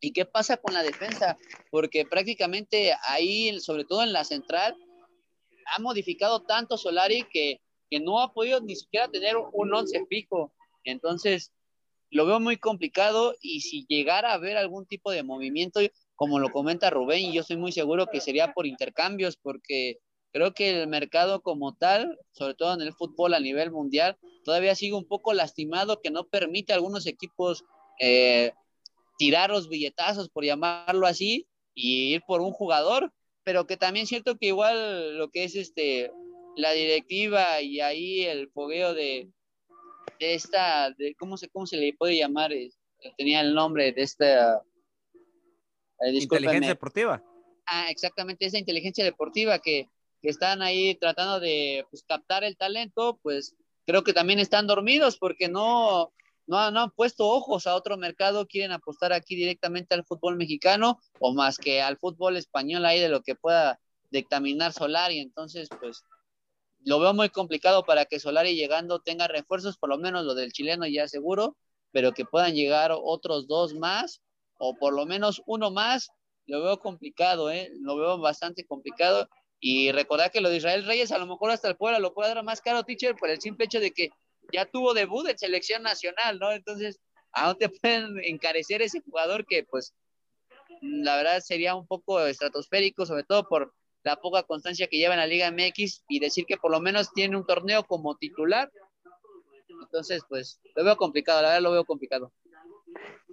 ¿Y qué pasa con la defensa? Porque prácticamente ahí, sobre todo en la central, ha modificado tanto Solari que, que no ha podido ni siquiera tener un once fijo. Entonces, lo veo muy complicado y si llegara a haber algún tipo de movimiento, como lo comenta Rubén, yo estoy muy seguro que sería por intercambios, porque creo que el mercado como tal, sobre todo en el fútbol a nivel mundial, todavía sigue un poco lastimado, que no permite a algunos equipos eh, tirar los billetazos, por llamarlo así, y ir por un jugador, pero que también siento que igual lo que es este la directiva y ahí el fogueo de, de esta, de, ¿cómo, se, ¿cómo se le puede llamar? Tenía el nombre de esta... eh. Inteligencia deportiva. Ah, exactamente, esa inteligencia deportiva que, que están ahí tratando de pues, captar el talento, pues creo que también están dormidos porque no, no, han puesto ojos a otro mercado, quieren apostar aquí directamente al fútbol mexicano o más que al fútbol español ahí de lo que pueda dictaminar Solari. Entonces, pues lo veo muy complicado para que Solari llegando tenga refuerzos, por lo menos lo del chileno ya seguro, pero que puedan llegar otros dos más o por lo menos uno más, lo veo complicado, ¿eh? lo veo bastante complicado. Y recordar que lo de Israel Reyes a lo mejor hasta el Puebla lo puede dar más caro, teacher, por el simple hecho de que ya tuvo debut en selección nacional, ¿no? Entonces, ¿a dónde pueden encarecer ese jugador que, pues, la verdad sería un poco estratosférico, sobre todo por la poca constancia que lleva en la Liga MX y decir que por lo menos tiene un torneo como titular? Entonces, pues, lo veo complicado, la verdad lo veo complicado.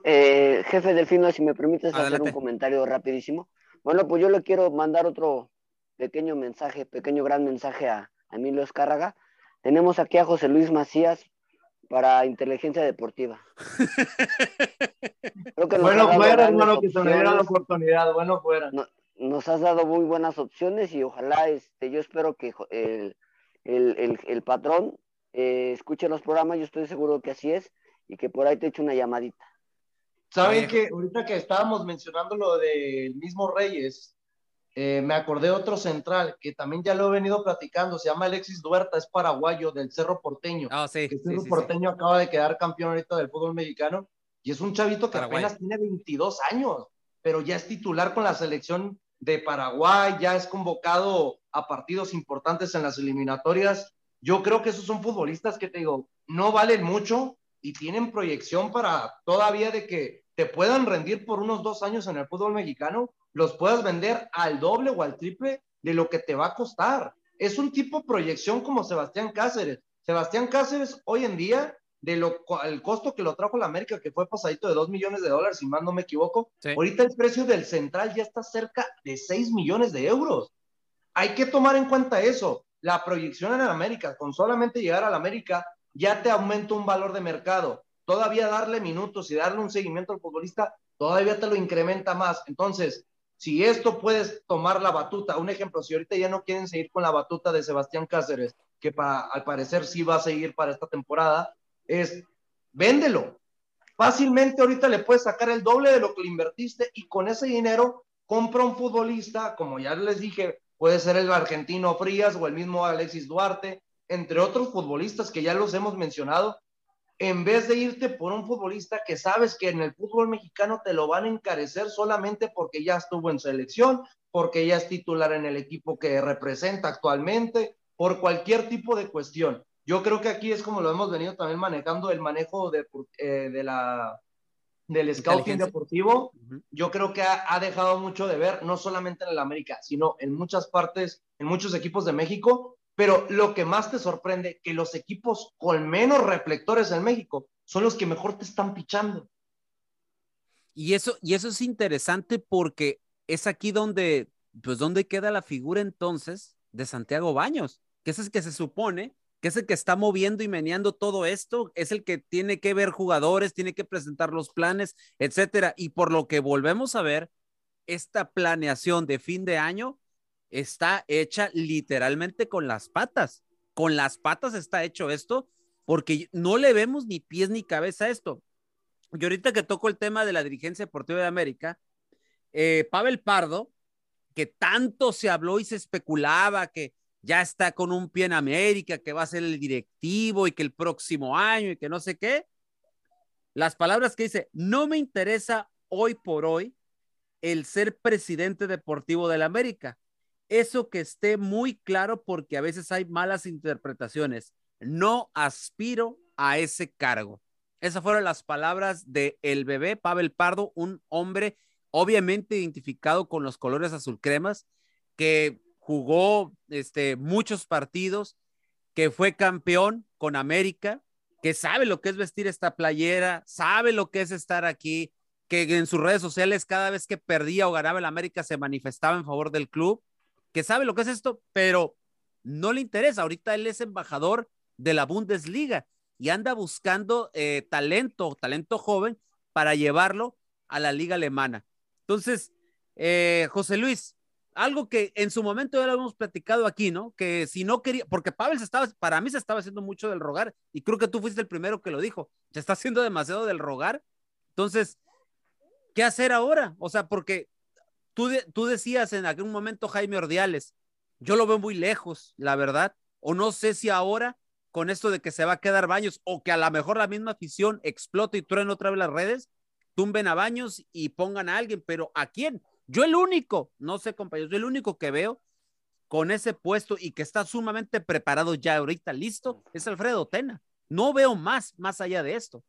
Eh, jefe Delfino, si me permites hacer un comentario rapidísimo. Bueno, pues yo le quiero mandar otro pequeño mensaje, pequeño gran mensaje a, a Emilio Escárraga. Tenemos aquí a José Luis Macías para Inteligencia Deportiva. Creo que Bueno fuera, hermano, que se me diera la oportunidad. Bueno fuera. No- nos has dado muy buenas opciones y ojalá, este, yo espero que el, el, el, el patrón eh, escuche los programas, yo estoy seguro que así es, y que por ahí te eche una llamadita. ¿Saben que ahorita que estábamos mencionando lo del mismo Reyes, eh, me acordé de otro central que también ya lo he venido platicando, se llama Alexis Duerta, es paraguayo del Cerro Porteño. Ah, sí, que sí, Cerro sí, sí. Porteño acaba de quedar campeón ahorita del fútbol mexicano y es un chavito que Paraguay. apenas tiene 22 años, pero ya es titular con la selección de Paraguay, ya es convocado a partidos importantes en las eliminatorias. Yo creo que esos son futbolistas que te digo, no valen mucho y tienen proyección para todavía de que te puedan rendir por unos dos años en el fútbol mexicano, los puedas vender al doble o al triple de lo que te va a costar. Es un tipo proyección como Sebastián Cáceres. Sebastián Cáceres hoy en día, de lo el costo que lo trajo la América, que fue pasadito de 2 millones de dólares, si más no me equivoco, Sí. ahorita el precio del central ya está cerca de 6 millones de euros. Hay que tomar en cuenta eso. La proyección en el América, con solamente llegar al América, ya te aumenta un valor de mercado. Todavía darle minutos y darle un seguimiento al futbolista, todavía te lo incrementa más. Entonces, si esto puedes tomar la batuta, un ejemplo, si ahorita ya no quieren seguir con la batuta de Sebastián Cáceres, que para, al parecer sí va a seguir para esta temporada, es véndelo. Fácilmente ahorita le puedes sacar el doble de lo que le invertiste y con ese dinero compra un futbolista, como ya les dije, puede ser el argentino Frías o el mismo Alexis Duarte, entre otros futbolistas que ya los hemos mencionado, en vez de irte por un futbolista que sabes que en el fútbol mexicano te lo van a encarecer solamente porque ya estuvo en selección, porque ya es titular en el equipo que representa actualmente, por cualquier tipo de cuestión. Yo creo que aquí es como lo hemos venido también manejando el manejo de, eh, de la, del scouting deportivo. Yo creo que ha, ha dejado mucho de ver, no solamente en el América, sino en muchas partes, en muchos equipos de México. Pero lo que más te sorprende, que los equipos con menos reflectores en México son los que mejor te están pichando. Y eso, y eso es interesante porque es aquí donde, pues, donde queda la figura entonces de Santiago Baños, que es el que se supone que es el que está moviendo y meneando todo esto, es el que tiene que ver jugadores, tiene que presentar los planes, etcétera. Y por lo que volvemos a ver, esta planeación de fin de año está hecha literalmente con las patas. Con las patas está hecho esto, porque no le vemos ni pies ni cabeza a esto. Y ahorita que toco el tema de la dirigencia deportiva de América, eh, Pavel Pardo, que tanto se habló y se especulaba que ya está con un pie en América, que va a ser el directivo y que el próximo año y que no sé qué. Las palabras que dice, no me interesa hoy por hoy el ser presidente deportivo de la América. Eso que esté muy claro porque a veces hay malas interpretaciones. No aspiro a ese cargo. Esas fueron las palabras de el bebé Pavel Pardo, un hombre obviamente identificado con los colores azul cremas, que jugó este, muchos partidos, que fue campeón con América, que sabe lo que es vestir esta playera, sabe lo que es estar aquí, que en sus redes sociales cada vez que perdía o ganaba el América se manifestaba en favor del club, que sabe lo que es esto, pero no le interesa. Ahorita él es embajador de la Bundesliga y anda buscando eh, talento, talento joven para llevarlo a la liga alemana. Entonces, eh, José Luis, algo que en su momento ya lo hemos platicado aquí, ¿no? Que si no quería, porque Pavel se estaba, para mí se estaba haciendo mucho del rogar y creo que tú fuiste el primero que lo dijo, se está haciendo demasiado del rogar. Entonces, ¿qué hacer ahora? O sea, porque tú, tú decías en algún momento, Jaime Ordiales, yo lo veo muy lejos, la verdad, o no sé si ahora con esto de que se va a quedar Baños o que a lo mejor la misma afición explote y truene otra vez las redes, tumben a Baños y pongan a alguien, pero ¿a quién? Yo el único, no sé compañeros, yo el único que veo con ese puesto y que está sumamente preparado ya ahorita listo es Alfredo Tena. No veo más, más allá de esto.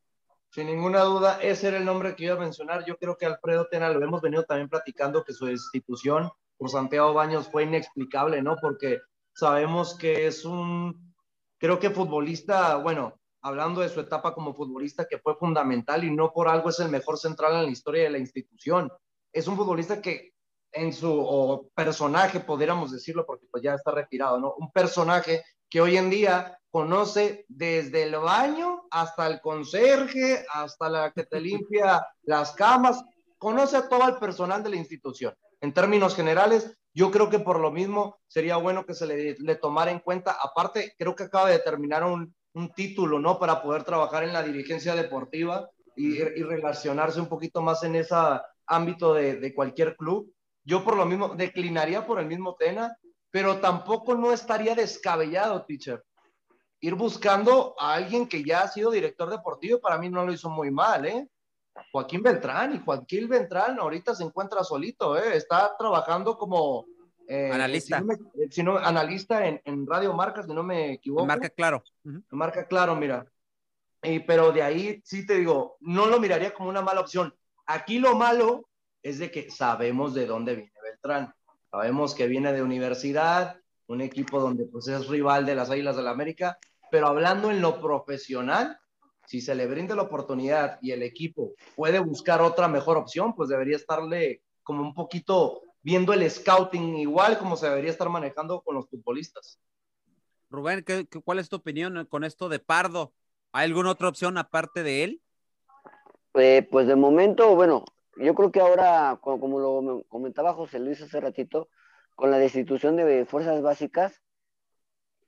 Sin ninguna duda, ese era el nombre que iba a mencionar. Yo creo que Alfredo Tena, lo hemos venido también platicando, que su institución por Santiago Baños fue inexplicable, ¿no? Porque sabemos que es un creo que futbolista, bueno, hablando de su etapa como futbolista, que fue fundamental y no por algo es el mejor central en la historia de la institución. Es un futbolista que en su personaje, podríamos decirlo, porque pues ya está retirado, ¿no? Un personaje que hoy en día conoce desde el baño hasta el conserje, hasta la que te limpia las camas, conoce a todo el personal de la institución. En términos generales, yo creo que por lo mismo sería bueno que se le, tomara en cuenta. Aparte, creo que acaba de terminar un, título, ¿no? Para poder trabajar en la dirigencia deportiva y, relacionarse un poquito más en ese ámbito de, cualquier club. Yo por lo mismo declinaría por el mismo Tena, pero tampoco no estaría descabellado, teacher. Ir buscando a alguien que ya ha sido director deportivo, para mí no lo hizo muy mal, ¿eh? Joaquín Beltrán, y Joaquín Beltrán ahorita se encuentra solito, ¿eh? está trabajando como eh, analista, si no analista en, en, Radio Marcas, si no me equivoco. Marca Claro. Marca Claro, mira. Y, pero de ahí sí te digo, no lo miraría como una mala opción. Aquí lo malo es de que sabemos de dónde viene Beltrán. Sabemos que viene de universidad, un equipo donde pues es rival de las Águilas del la América, pero hablando en lo profesional, si se le brinda la oportunidad y el equipo puede buscar otra mejor opción, pues debería estarle como un poquito viendo el scouting igual como se debería estar manejando con los futbolistas. Rubén, ¿qué, cuál es tu opinión con esto de Pardo? ¿Hay alguna otra opción aparte de él? Eh, pues de momento, bueno, yo creo que ahora, como, lo comentaba José Luis hace ratito, con la destitución de fuerzas básicas,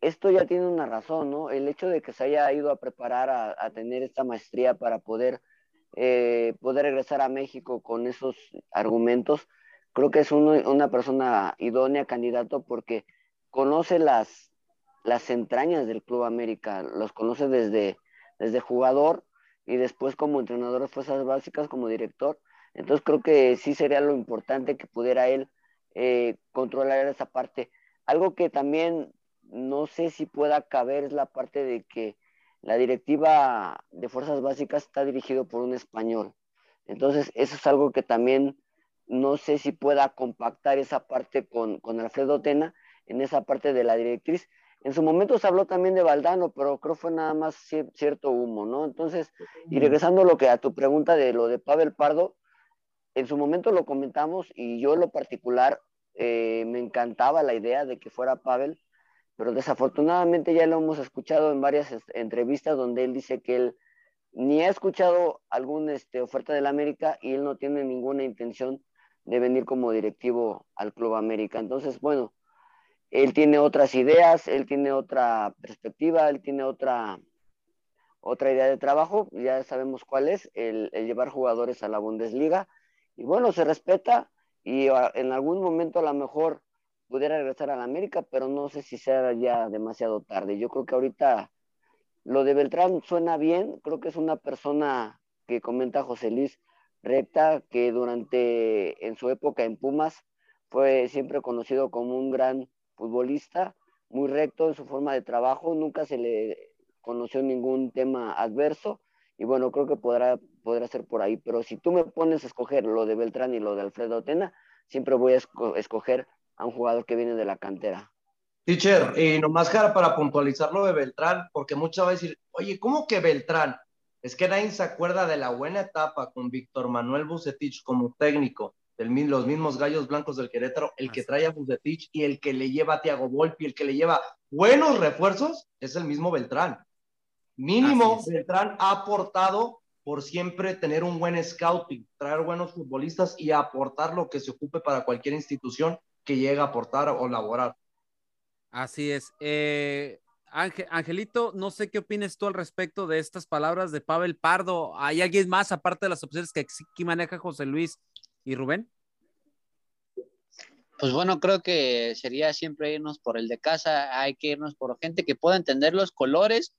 esto ya tiene una razón, ¿no? El hecho de que se haya ido a preparar a, tener esta maestría para poder, eh, poder regresar a México con esos argumentos, creo que es una persona idónea, candidato, porque conoce las, las entrañas del Club América, los conoce desde, desde jugador y después como entrenador de fuerzas básicas, como director. Entonces creo que sí sería lo importante que pudiera él eh, controlar esa parte. Algo que también no sé si pueda caber la parte de que la directiva de fuerzas básicas está dirigido por un español. Entonces, eso es algo que también no sé si pueda compactar esa parte con, Alfredo Tena en esa parte de la directriz. En su momento se habló también de Valdano, pero creo fue nada más cierto humo, ¿no? Entonces, y regresando a lo que a tu pregunta de lo de Pavel Pardo, en su momento lo comentamos y yo en lo particular eh, me encantaba la idea de que fuera Pavel, pero desafortunadamente ya lo hemos escuchado en varias entrevistas donde él dice que él ni ha escuchado alguna este, oferta del América y él no tiene ninguna intención de venir como directivo al Club América. Entonces, bueno, él tiene otras ideas, él tiene otra perspectiva, él tiene otra, otra idea de trabajo, ya sabemos cuál es, el, el llevar jugadores a la Bundesliga. Y bueno, se respeta y en algún momento a lo mejor pudiera regresar a la América, pero no sé si sea ya demasiado tarde. Yo creo que ahorita lo de Beltrán suena bien, creo que es una persona que comenta José Luis recta, que durante en su época en Pumas fue siempre conocido como un gran futbolista, muy recto en su forma de trabajo, nunca se le conoció ningún tema adverso y bueno, creo que podrá, podrá ser por ahí, pero si tú me pones a escoger lo de Beltrán y lo de Alfredo Tena, siempre voy a escoger a un jugador que viene de la cantera. Teacher, y nomás para puntualizar lo de Beltrán, porque muchas veces decir, oye, ¿cómo que Beltrán? Es que nadie se acuerda de la buena etapa con Víctor Manuel Bucetich como técnico, de los mismos gallos blancos del Querétaro, el que trae a Bucetich y el que le lleva a Tiago Volpi, el que le lleva buenos refuerzos, es el mismo Beltrán. Mínimo. Beltrán ha aportado por siempre tener un buen scouting, traer buenos futbolistas y aportar lo que se ocupe para cualquier institución que llegue a aportar o laborar. Así es. Eh, Ángel- Angelito, no sé qué opinas tú al respecto de estas palabras de Pavel Pardo. ¿Hay alguien más aparte de las opciones que aquí maneja José Luis y Rubén? Pues bueno, creo que sería siempre irnos por el de casa, hay que irnos por gente que pueda entender los colores.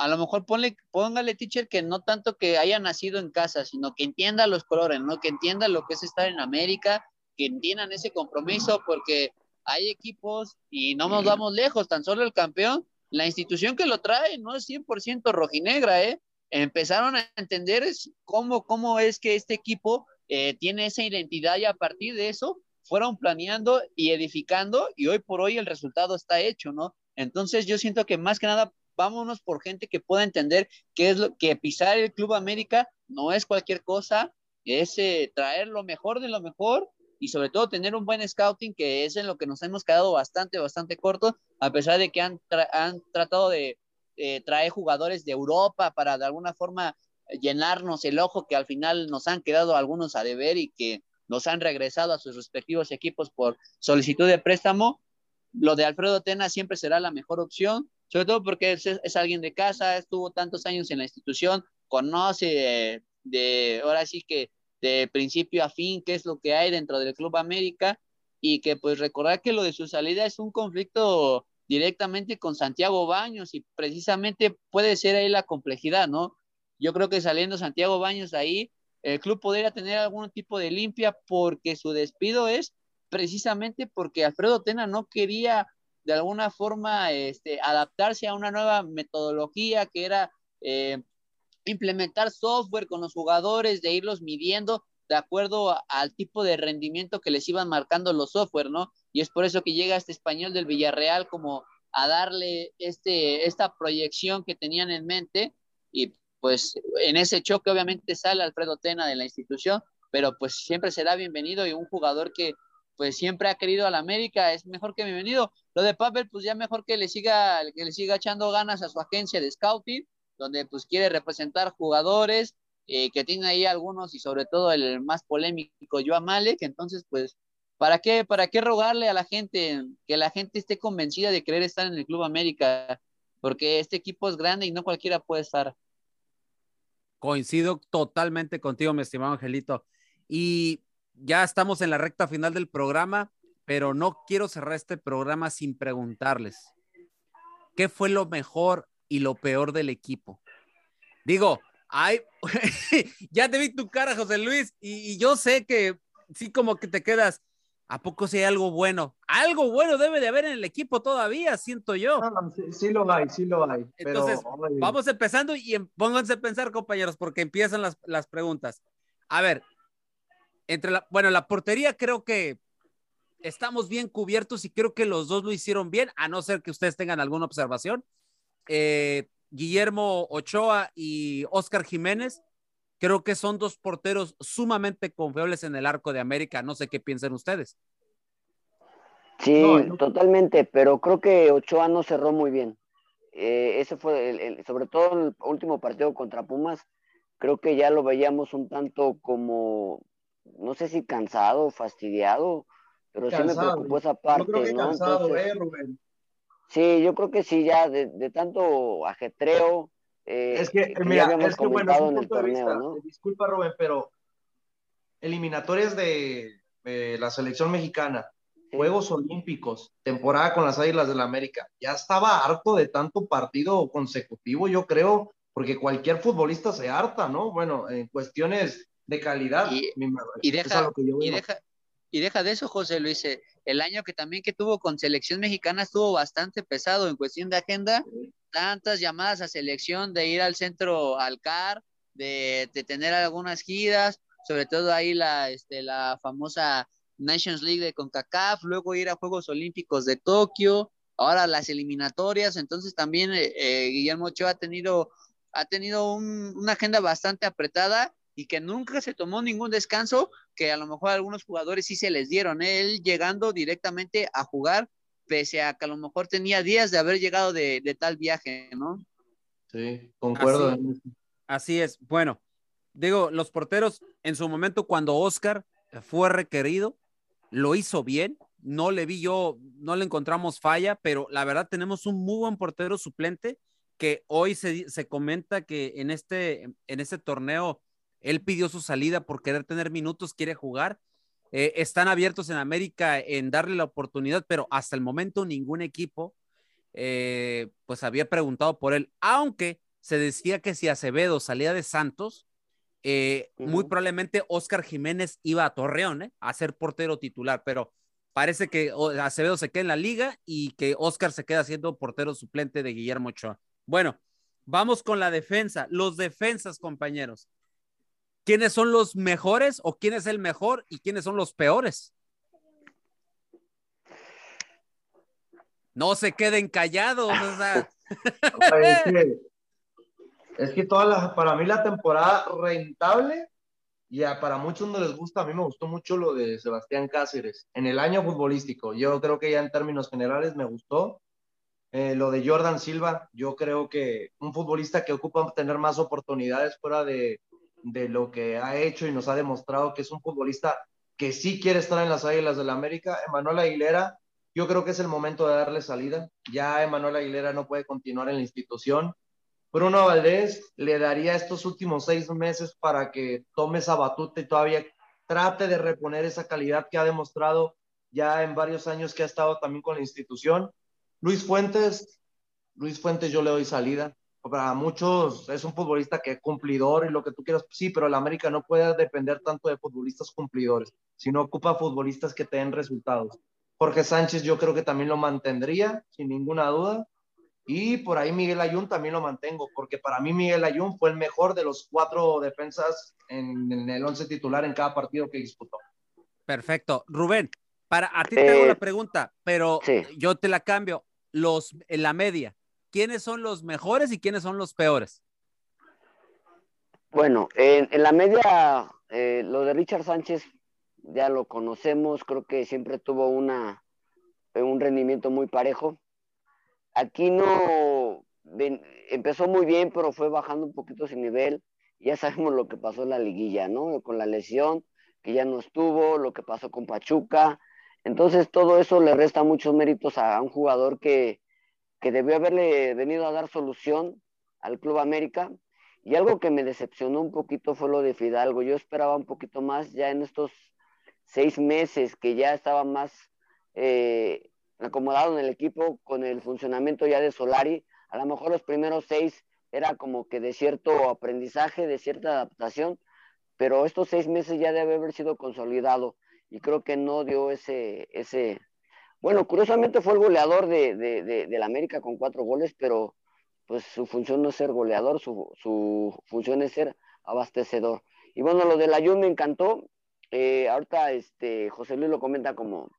A lo mejor ponle, póngale, teacher, que no tanto que haya nacido en casa, sino que entienda los colores, ¿no? Que entienda lo que es estar en América, que entiendan ese compromiso, porque hay equipos y no nos vamos lejos, tan solo el campeón, la institución que lo trae no es 100% rojinegra, ¿eh? Empezaron a entender cómo, cómo es que este equipo eh, tiene esa identidad y a partir de eso fueron planeando y edificando y hoy por hoy el resultado está hecho, ¿no? Entonces yo siento que más que nada vámonos por gente que pueda entender qué es lo que pisar el Club América no es cualquier cosa, es eh, traer lo mejor de lo mejor y sobre todo tener un buen scouting que es en lo que nos hemos quedado bastante, bastante corto, a pesar de que han, han tratado de eh, traer jugadores de Europa para de alguna forma llenarnos el ojo que al final nos han quedado algunos a deber y que nos han regresado a sus respectivos equipos por solicitud de préstamo, lo de Alfredo Tena siempre será la mejor opción, sobre todo porque es, alguien de casa, estuvo tantos años en la institución, conoce de, de, ahora sí que de principio a fin qué es lo que hay dentro del Club América y que pues recordar que lo de su salida es un conflicto directamente con Santiago Baños y precisamente puede ser ahí la complejidad, ¿no? Yo creo que saliendo Santiago Baños de ahí, el club podría tener algún tipo de limpia porque su despido es precisamente porque Alfredo Tena no quería de alguna forma este, adaptarse a una nueva metodología que era eh, implementar software con los jugadores, de irlos midiendo de acuerdo al tipo de rendimiento que les iban marcando los software, ¿no? Y es por eso que llega este español del Villarreal como a darle este, esta proyección que tenían en mente y pues en ese choque obviamente sale Alfredo Tena de la institución, pero pues siempre será bienvenido y un jugador que pues siempre ha querido a la América es mejor que bienvenido. Lo de Pavel pues ya mejor que le siga que le siga echando ganas a su agencia de scouting, donde pues quiere representar jugadores eh, que tiene ahí algunos y sobre todo el más polémico Joao Malek, entonces pues ¿Para qué, ¿Para qué rogarle a la gente que la gente esté convencida de querer estar en el Club América? Porque este equipo es grande y no cualquiera puede estar. Coincido totalmente contigo, mi estimado Angelito. Y ya estamos en la recta final del programa, pero no quiero cerrar este programa sin preguntarles, ¿qué fue lo mejor y lo peor del equipo? Digo, ay, ya te vi tu cara, José Luis, y, y yo sé que sí como que te quedas, ¿A poco si hay algo bueno? Algo bueno debe de haber en el equipo todavía, siento yo. No, no, sí, sí, lo hay, sí lo hay. Entonces, pero, vamos empezando y en, pónganse a pensar, compañeros, porque empiezan las, las preguntas. A ver, entre la, bueno, la portería creo que estamos bien cubiertos y creo que los dos lo hicieron bien, a no ser que ustedes tengan alguna observación. Eh, Guillermo Ochoa y Oscar Jiménez, creo que son dos porteros sumamente confiables en el arco de América. No sé qué piensan ustedes. Sí, no, no... totalmente, pero creo que Ochoa no cerró muy bien. Eh, ese fue, el, el, sobre todo el último partido contra Pumas, creo que ya lo veíamos un tanto como, no sé si cansado, fastidiado, pero cansado, sí me preocupó esa parte. Yo creo que ¿no? cansado, Entonces, eh, Rubén. Sí, yo creo que sí, ya de, de tanto ajetreo. Eh, es que, que mira, es que bueno, es un punto de vista. ¿no? Disculpa, Rubén, pero eliminatorias de, de la selección mexicana, Sí. Juegos Olímpicos, temporada con las Águilas del la América. Ya estaba harto de tanto partido consecutivo, yo creo, porque cualquier futbolista se harta, ¿no? Bueno, en cuestiones de calidad. Y- deja, y deja, y deja de eso, José Luis. eh, El año que también que tuvo con selección mexicana estuvo bastante pesado en cuestión de agenda. Tantas llamadas a selección de ir al centro al CAR, de, de tener algunas giras, sobre todo ahí la, este, la famosa Nations League de CONCACAF, luego ir a Juegos Olímpicos de Tokio, ahora las eliminatorias. Entonces también eh, eh, Guillermo Ochoa ha tenido, ha tenido un- una agenda bastante apretada y que nunca se tomó ningún descanso que a lo mejor a algunos jugadores sí se les dieron, ¿eh? él llegando directamente a jugar, pese a que a lo mejor tenía días de haber llegado de, de tal viaje, ¿no? Sí, concuerdo. Así, así es. Bueno, digo, los porteros en su momento cuando Oscar fue requerido, lo hizo bien. No le vi yo, no le encontramos falla, pero la verdad tenemos un muy buen portero suplente que hoy se, se comenta que en este, en este torneo él pidió su salida por querer tener minutos, quiere jugar. Eh, están abiertos en América en darle la oportunidad, pero hasta el momento ningún equipo eh, pues había preguntado por él, aunque se decía que si Acevedo salía de Santos, eh, muy probablemente Oscar Jiménez iba a Torreón a ser portero titular, pero parece que Acevedo se queda en la liga y que Oscar se queda siendo portero suplente de Guillermo Ochoa. Bueno, vamos con la defensa, los defensas, compañeros quiénes son los mejores o quién es el mejor y quiénes son los peores. No se queden callados. es, que, toda la, para mí la temporada rentable y para muchos no les gusta, a mí me gustó mucho lo de Sebastián Cáceres en el año futbolístico. Yo creo que ya en términos generales me gustó. Eh, lo de Jordan Silva, yo creo que un futbolista que ocupa tener más oportunidades fuera de, de lo que ha hecho y nos ha demostrado que es un futbolista que sí quiere estar en las Águilas del la América. Emanuel Aguilera, yo creo que es el momento de darle salida. Ya Emanuel Aguilera no puede continuar en la institución. Bruno Valdés le daría estos últimos seis meses para que tome esa batuta y todavía trate de reponer esa calidad que ha demostrado ya en varios años que ha estado también con la institución. Luis Fuentes, Luis Fuentes yo le doy salida para muchos es un futbolista que es cumplidor y lo que tú quieras, sí, pero el América no puede depender tanto de futbolistas cumplidores, sino ocupa futbolistas que te den resultados. Jorge Sánchez yo creo que también lo mantendría, sin ninguna duda. Y por ahí Miguel Ayun también lo mantengo, porque para mí Miguel Ayun fue el mejor de los cuatro defensas en, el once titular en cada partido que disputó. Perfecto. Rubén, para a ti te hago la pregunta, pero yo te la cambio. Los en la media, quiénes son los mejores y quiénes son los peores. Bueno, en, la media, eh, lo de Richard Sánchez ya lo conocemos, creo que siempre tuvo una, un rendimiento muy parejo. Aquí no empezó muy bien, pero fue bajando un poquito su nivel. Ya sabemos lo que pasó en la liguilla, ¿no? Con la lesión, que ya no estuvo, lo que pasó con Pachuca. Entonces todo eso le resta muchos méritos a un jugador que, que debió haberle venido a dar solución al Club América. Y algo que me decepcionó un poquito fue lo de Fidalgo. Yo esperaba un poquito más ya en estos seis meses que ya estaba más eh, acomodado en el equipo con el funcionamiento ya de Solari. A lo mejor los primeros seis era como que de cierto aprendizaje, de cierta adaptación, pero estos seis meses ya debe haber sido consolidado y creo que no dio ese, ese, bueno, curiosamente fue el goleador de, de, la América con cuatro goles, pero pues su función no es ser goleador, su, su función es ser abastecedor. Y bueno, lo del Ayun me encantó. Eh, ahorita este, José Luis lo comenta como,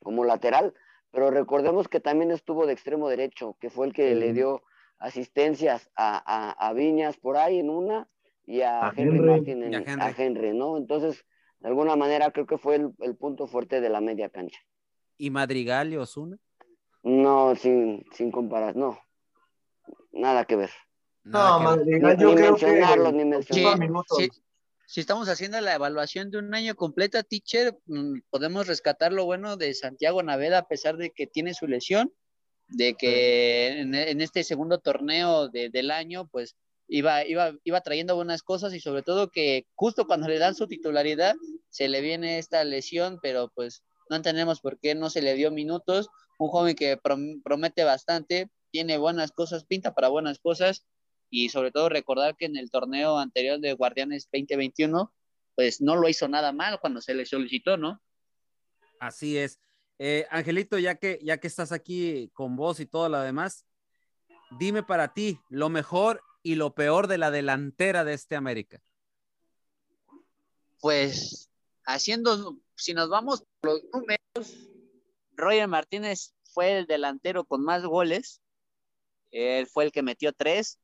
como lateral, pero recordemos que también estuvo de extremo derecho, que fue el que le dio asistencias a, a, Viñas por ahí en una y a, Henry, Martin en, a Henry. ¿no? Entonces, de alguna manera creo que fue el, el punto fuerte de la media cancha y Madrigal y Osuna? No, sin, sin comparar, no. Nada que ver. no, Madrigal, yo creo mencionarlos, ni mencionarlos. Si, estamos haciendo la evaluación de un año completa, teacher, mm, podemos rescatar lo bueno de Santiago Naveda a pesar de que tiene su lesión, de que en, este segundo torneo del año, pues iba, iba, iba trayendo buenas cosas y sobre todo que justo cuando le dan su titularidad se le viene esta lesión, pero pues no entendemos por qué no se le dio minutos. Un joven que promete bastante, tiene buenas cosas, pinta para buenas cosas y sobre todo recordar que en el torneo anterior de Guardianes 2021, pues no lo hizo nada mal cuando se le solicitó, ¿no? Así es. Eh, Angelito, ya que, ya que estás aquí con vos y todo lo demás, dime para ti lo mejor y lo peor de la delantera de este América. Pues haciendo si nos vamos por los números, Roger Martínez fue el delantero con más goles. Él fue el que metió tres.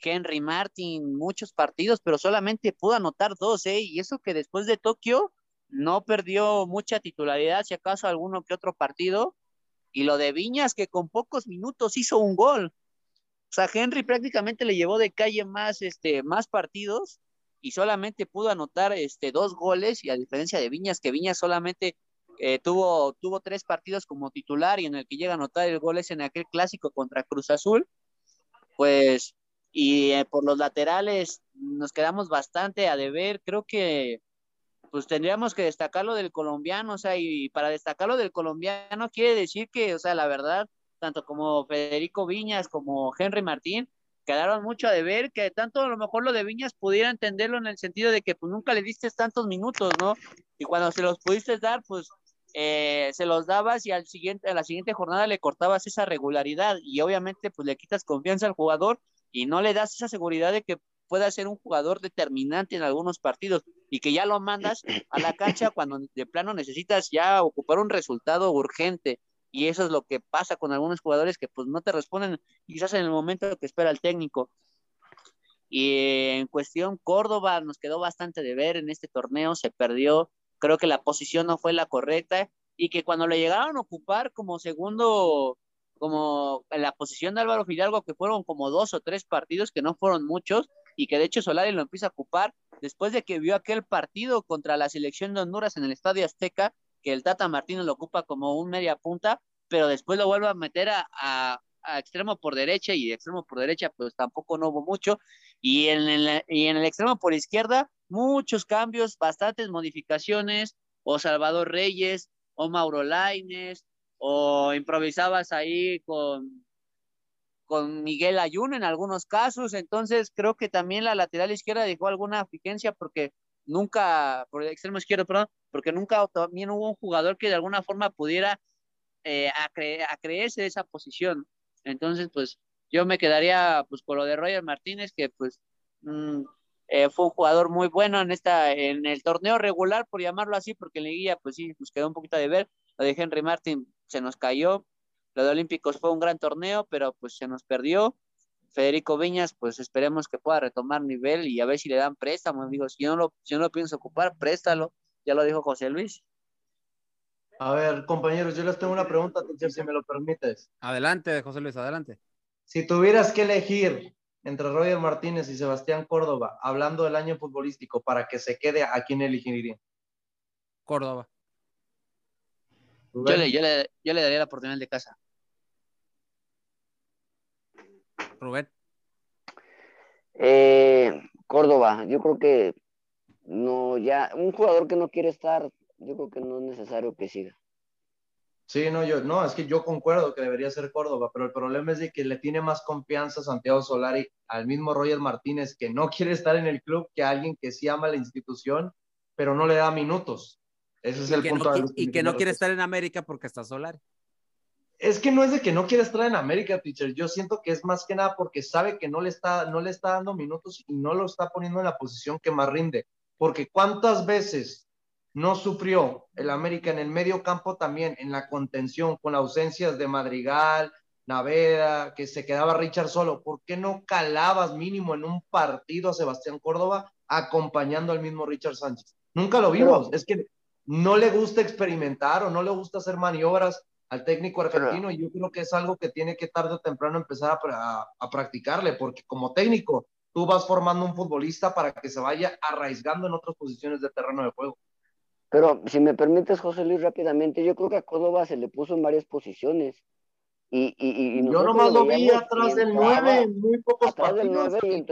Henry Martin, muchos partidos, pero solamente pudo anotar dos, ¿eh? Y eso que después de Tokio no perdió mucha titularidad, si acaso alguno que otro partido. Y lo de Viñas, que con pocos minutos hizo un gol. O sea, Henry prácticamente le llevó de calle más, este, más partidos y solamente pudo anotar este, dos goles y a diferencia de Viñas, que Viñas solamente eh, tuvo, tuvo tres partidos como titular y en el que llega a anotar el gol es en aquel clásico contra Cruz Azul, pues, y eh, por los laterales nos quedamos bastante a deber, creo que pues tendríamos que destacarlo del colombiano, o sea, y para destacarlo del colombiano quiere decir que, o sea, la verdad, tanto como Federico Viñas como Henry Martín, quedaron mucho a deber, que tanto a lo mejor lo de Viñas pudiera entenderlo en el sentido de que pues nunca le diste tantos minutos, ¿no? Y cuando se los pudiste dar, pues eh, se los dabas y al siguiente, a la siguiente jornada le cortabas esa regularidad y obviamente pues le quitas confianza al jugador y no le das esa seguridad de que pueda ser un jugador determinante en algunos partidos y que ya lo mandas a la cancha cuando de plano necesitas ya ocupar un resultado urgente y eso es lo que pasa con algunos jugadores que pues no te responden quizás en el momento que espera el técnico. Y en cuestión Córdoba nos quedó bastante de ver en este torneo, se perdió, creo que la posición no fue la correcta y que cuando le llegaron a ocupar como segundo como en la posición de Álvaro Fidalgo, que fueron como dos o tres partidos, que no fueron muchos, y que de hecho Solari lo empieza a ocupar después de que vio aquel partido contra la selección de Honduras en el Estadio Azteca, que el Tata Martínez lo ocupa como un media punta, pero después lo vuelve a meter a, extremo por derecha y extremo por derecha pues tampoco no hubo mucho, y en, el, y en el extremo por izquierda muchos cambios, bastantes modificaciones, o Salvador Reyes, o Mauro Laines, o improvisabas ahí con con Miguel Ayun en algunos casos, entonces creo que también la lateral izquierda dejó alguna eficiencia porque nunca, por el extremo izquierdo, perdón, porque nunca también hubo un jugador que de alguna forma pudiera eh, acreerse de esa posición. Entonces, pues yo me quedaría pues con lo de Roger Martínez, que pues mm, eh, fue un jugador muy bueno en esta, en el torneo regular, por llamarlo así, porque en la guía, pues sí, nos quedó un poquito de ver. Lo de Henry Martin se nos cayó, lo de Olímpicos fue un gran torneo, pero pues se nos perdió. Federico Viñas, pues esperemos que pueda retomar nivel y a ver si le dan préstamo. Digo, si yo no lo, si no lo pienso ocupar, préstalo. Ya lo dijo José Luis. A ver, compañeros, yo les tengo una pregunta, si me lo permites. Adelante, José Luis, adelante. Si tuvieras que elegir entre Roger Martínez y Sebastián Córdoba, hablando del año futbolístico, para que se quede, ¿a quién elegiría? Córdoba. Yo le, yo, le, yo le daría la oportunidad de casa. Rubén. Eh, Córdoba, yo creo que no, ya, un jugador que no quiere estar, yo creo que no es necesario que siga. Sí, no, yo, no, es que yo concuerdo que debería ser Córdoba, pero el problema es de que le tiene más confianza a Santiago Solari al mismo Roger Martínez, que no quiere estar en el club, que alguien que sí ama la institución, pero no le da minutos. Ese es el punto. y que no quiere estar en América porque está Solari es que no es de que no quiera estar en América, teacher. Yo siento que es más que nada porque sabe que no le está, no le está dando minutos y no lo está poniendo en la posición que más rinde. Porque cuántas veces no sufrió el América en el medio campo también, en la contención, con ausencias de Madrigal, Naveda, que se quedaba Richard solo. ¿Por qué no calabas mínimo en un partido a Sebastián Córdoba acompañando al mismo Richard Sánchez? Nunca lo vimos. es que no le gusta experimentar o no le gusta hacer maniobras al técnico argentino y yo creo que es algo que tiene que tarde o temprano empezar a, practicarle, porque como técnico tú vas formando un futbolista para que se vaya arraigando en otras posiciones de terreno de juego. Pero si me permites, José Luis, rápidamente, yo creo que a Córdoba se le puso en varias posiciones. Y, y, yo nomás lo vi atrás del 9 en muy pocos partidos y,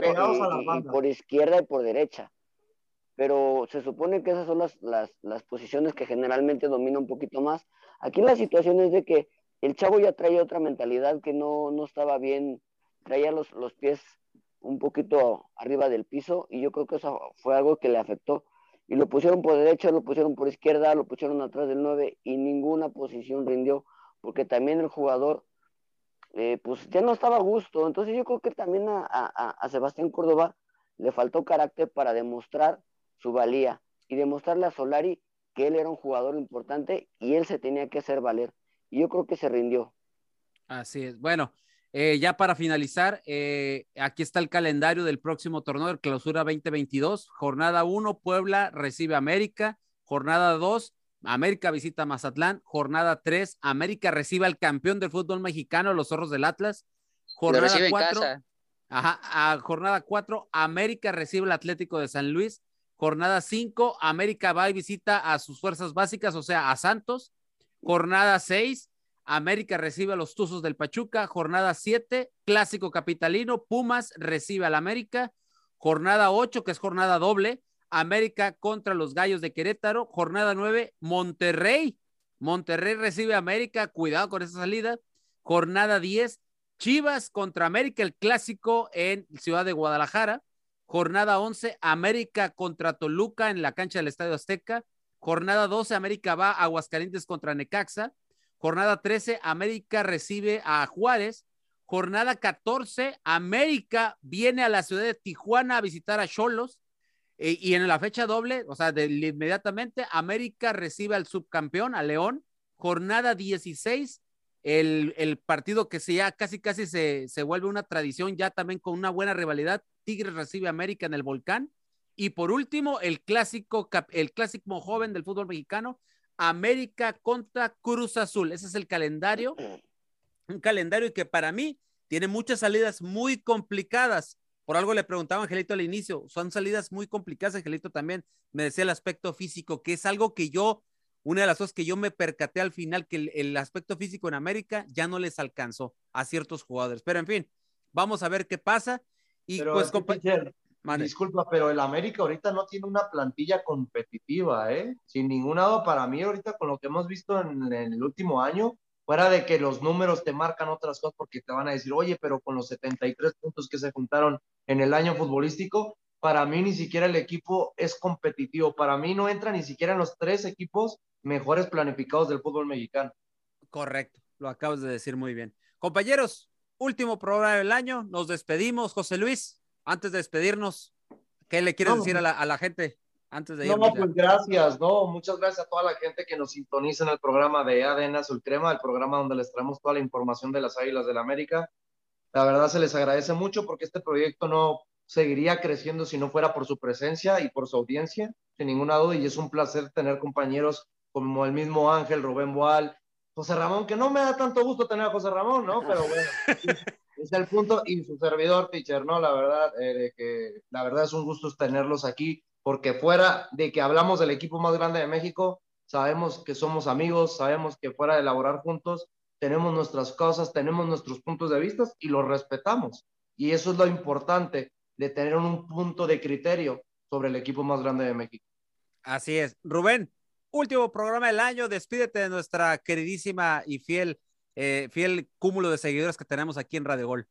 por izquierda y por derecha pero se supone que esas son las, las, las, posiciones que generalmente domina un poquito más. Aquí la situación es de que el chavo ya traía otra mentalidad que no, no estaba bien, traía los, los pies un poquito arriba del piso y yo creo que eso fue algo que le afectó. Y lo pusieron por derecha, lo pusieron por izquierda, lo pusieron atrás del 9 y ninguna posición rindió, porque también el jugador eh, pues ya no estaba a gusto. Entonces yo creo que también a, a, a Sebastián Córdoba le faltó carácter para demostrar su valía y demostrarle a Solari que él era un jugador importante y él se tenía que hacer valer. Y yo creo que se rindió. Así es. Bueno, eh, ya para finalizar, eh, aquí está el calendario del próximo torneo de clausura 2022. Jornada 1, Puebla recibe América. Jornada 2, América visita Mazatlán. Jornada 3, América recibe al campeón del fútbol mexicano, los zorros del Atlas. Jornada recibe en 4. casa. Ajá, a jornada 4, América recibe el Atlético de San Luis. Jornada 5, América va y visita a sus fuerzas básicas, o sea, a Santos. Jornada 6, América recibe a los Tuzos del Pachuca. Jornada 7, Clásico Capitalino, Pumas recibe al América. Jornada 8, que es jornada doble, América contra los Gallos de Querétaro. Jornada 9, Monterrey. Monterrey recibe a América, cuidado con esa salida. Jornada 10, Chivas contra América, el clásico en Ciudad de Guadalajara. Jornada 11, América contra Toluca en la cancha del Estadio Azteca. Jornada 12, América va a Aguascalientes contra Necaxa. Jornada 13, América recibe a Juárez. Jornada 14, América viene a la ciudad de Tijuana a visitar a Cholos. Eh, y en la fecha doble, o sea, de, inmediatamente, América recibe al subcampeón, a León. Jornada 16, el, partido que se ya casi casi se, se, vuelve una tradición, ya también con una buena rivalidad. Tigres recibe a América en el Volcán. Y por último, el clásico, el clásico joven del fútbol mexicano, América contra Cruz Azul. Ese es el calendario. Un calendario que para mí tiene muchas salidas muy complicadas. Por algo le preguntaba Angelito al inicio, son salidas muy complicadas. Angelito también me decía el aspecto físico, que es algo que yo una de las cosas que yo me percaté al final, que el, el, aspecto físico en América ya no les alcanzó a ciertos jugadores. Pero en fin, vamos a ver qué pasa. Y pero pues, compañero, disculpa, pero el América ahorita no tiene una plantilla competitiva, ¿eh? Sin ningún lado para mí ahorita con lo que hemos visto en, en, el último año, fuera de que los números te marcan otras cosas porque te van a decir, oye, pero con los 73 puntos que se juntaron en el año futbolístico, para mí ni siquiera el equipo es competitivo. Para mí no entra ni siquiera en los tres equipos mejores planificados del fútbol mexicano. Correcto, lo acabas de decir muy bien. Compañeros, último programa del año, nos despedimos. José Luis, antes de despedirnos, ¿qué le quieres no, decir a la, a la, gente antes de No, pues gracias, no, muchas gracias a toda la gente que nos sintoniza en el programa de ADN Azul Crema, el programa donde les traemos toda la información de las Águilas del la América. La verdad se les agradece mucho porque este proyecto no seguiría creciendo si no fuera por su presencia y por su audiencia, sin ninguna duda, y es un placer tener compañeros como el mismo Ángel, Rubén Boal, José Ramón, que no me da tanto gusto tener a José Ramón, ¿no? Pero bueno, es el punto, y su servidor, teacher, ¿no? La verdad, eh, que la verdad es un gusto tenerlos aquí, porque fuera de que hablamos del equipo más grande de México, sabemos que somos amigos, sabemos que fuera de elaborar juntos, tenemos nuestras cosas, tenemos nuestros puntos de vista y los respetamos. Y eso es lo importante de tener un punto de criterio sobre el equipo más grande de México. Así es. Rubén, último programa del año, despídete de nuestra queridísima y fiel, eh, fiel cúmulo de seguidores que tenemos aquí en Radio Gol.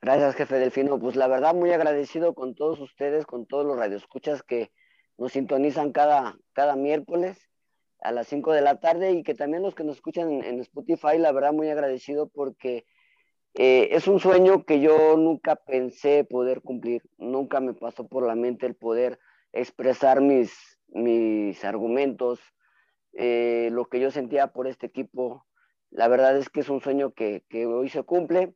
Gracias, jefe Delfino. Pues la verdad, muy agradecido con todos ustedes, con todos los radioescuchas que nos sintonizan cada, cada miércoles a las 5 de la tarde y que también los que nos escuchan en, en Spotify, la verdad, muy agradecido porque eh, es un sueño que yo nunca pensé poder cumplir, nunca me pasó por la mente el poder expresar mis, mis argumentos, eh, lo que yo sentía por este equipo. La verdad es que es un sueño que, que, hoy se cumple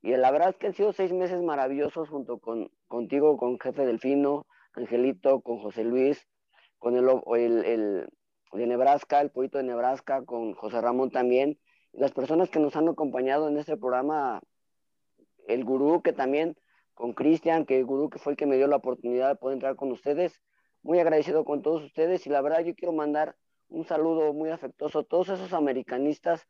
y la verdad es que han sido seis meses maravillosos junto con contigo, con Jefe Delfino, Angelito, con José Luis, con el, el, el de Nebraska, el pollito de Nebraska, con José Ramón también las personas que nos han acompañado en este programa, el gurú que también con Cristian, que el gurú que fue el que me dio la oportunidad de poder entrar con ustedes, muy agradecido con todos ustedes y la verdad yo quiero mandar un saludo muy afectuoso a todos esos americanistas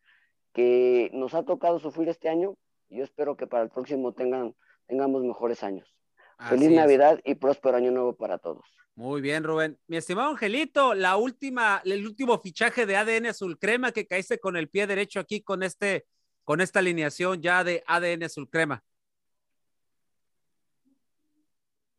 que nos ha tocado sufrir este año. Yo espero que para el próximo tengan, tengamos mejores años. Así Feliz es. Navidad y próspero año nuevo para todos. Muy bien, Rubén. Mi estimado Angelito, la última, el último fichaje de ADN Azul Crema que caíste con el pie derecho aquí con este, con esta alineación ya de ADN Azul Crema.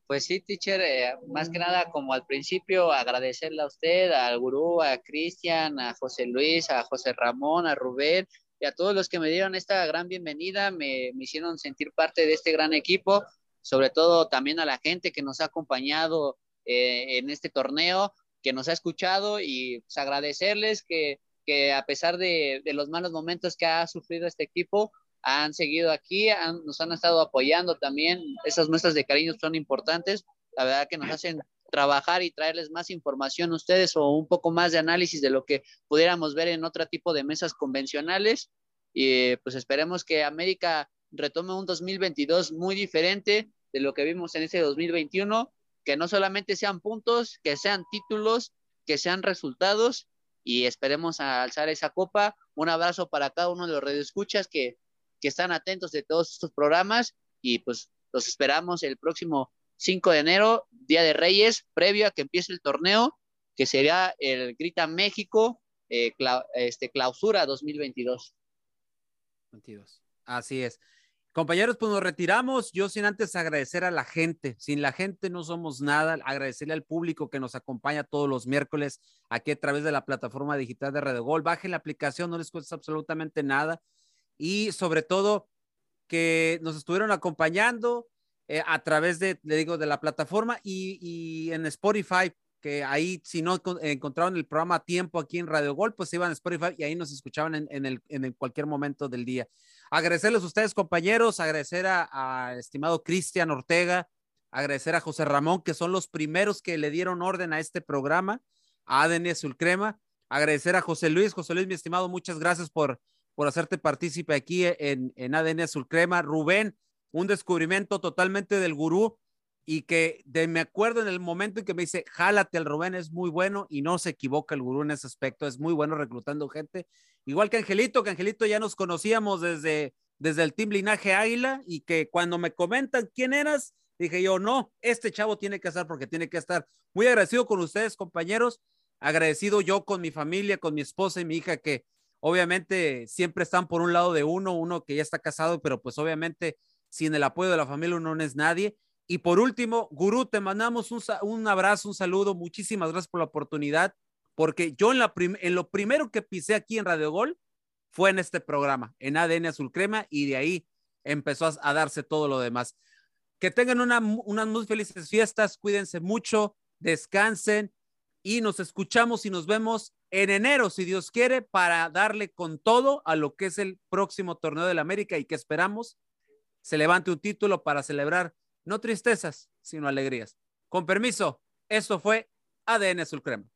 Pues sí, teacher, eh, más que nada, como al principio, agradecerle a usted, al gurú, a Cristian, a José Luis, a José Ramón, a Rubén y a todos los que me dieron esta gran bienvenida, me, me hicieron sentir parte de este gran equipo, sobre todo también a la gente que nos ha acompañado eh, en este torneo, que nos ha escuchado y pues, agradecerles que, que a pesar de, de, los malos momentos que ha sufrido este equipo, han seguido aquí, han, nos han estado apoyando también. Esas muestras de cariño son importantes. La verdad que nos hacen trabajar y traerles más información a ustedes o un poco más de análisis de lo que pudiéramos ver en otro tipo de mesas convencionales. Y pues esperemos que América retome un 2022 muy diferente de lo que vimos en ese 2021, que no solamente sean puntos, que sean títulos, que sean resultados y esperemos alzar esa copa. Un abrazo para cada uno de los radioescuchas que, que están atentos de todos estos programas y pues los esperamos el próximo 5 de enero, Día de Reyes, previo a que empiece el torneo, que será el Grita México eh, este, Clausura 2022. 22. Así es. Compañeros, pues nos retiramos. Yo sin antes agradecer a la gente. Sin la gente no somos nada. Agradecerle al público que nos acompaña todos los miércoles aquí a través de la plataforma digital de Radio Gol. Bajen la aplicación, no les cuesta absolutamente nada. Y sobre todo que nos estuvieron acompañando eh, a través de, le digo, de la plataforma y, en Spotify que ahí si no encontraron el programa a tiempo aquí en Radio Gol, pues iban a Spotify y ahí nos escuchaban en, el, en cualquier momento del día. Agradecerles a ustedes, compañeros, agradecer a, estimado Cristian Ortega, agradecer a José Ramón, que son los primeros que le dieron orden a este programa, a ADN Sulcrema, agradecer a José Luis, José Luis, mi estimado, muchas gracias por, por hacerte partícipe aquí en, en ADN Sulcrema. Rubén, un descubrimiento totalmente del gurú y que de, me acuerdo en el momento en que me dice, jálate al Rubén, es muy bueno y no se equivoca el gurú en ese aspecto, es muy bueno reclutando gente, igual que Angelito, que Angelito ya nos conocíamos desde, desde el Team Linaje Águila y que cuando me comentan quién eras, dije yo, no, este chavo tiene que estar porque tiene que estar. Muy agradecido con ustedes, compañeros, agradecido yo con mi familia, con mi esposa y mi hija, que obviamente siempre están por un lado de uno, uno que ya está casado, pero pues obviamente sin el apoyo de la familia uno no es nadie y por último, Gurú, te mandamos un, abrazo, un saludo. Muchísimas gracias por la oportunidad, porque yo en, lo primero que pisé aquí en Radio Gol fue en este programa, en ADN Azul Crema, y de ahí empezó a, darse todo lo demás. Que tengan una, unas muy felices fiestas, cuídense mucho, descansen y nos escuchamos y nos vemos en enero, si Dios quiere, para darle con todo a lo que es el próximo torneo de la América y que esperamos se levante un título para celebrar no tristezas, sino alegrías. Con permiso, esto fue ADN Azul Crema.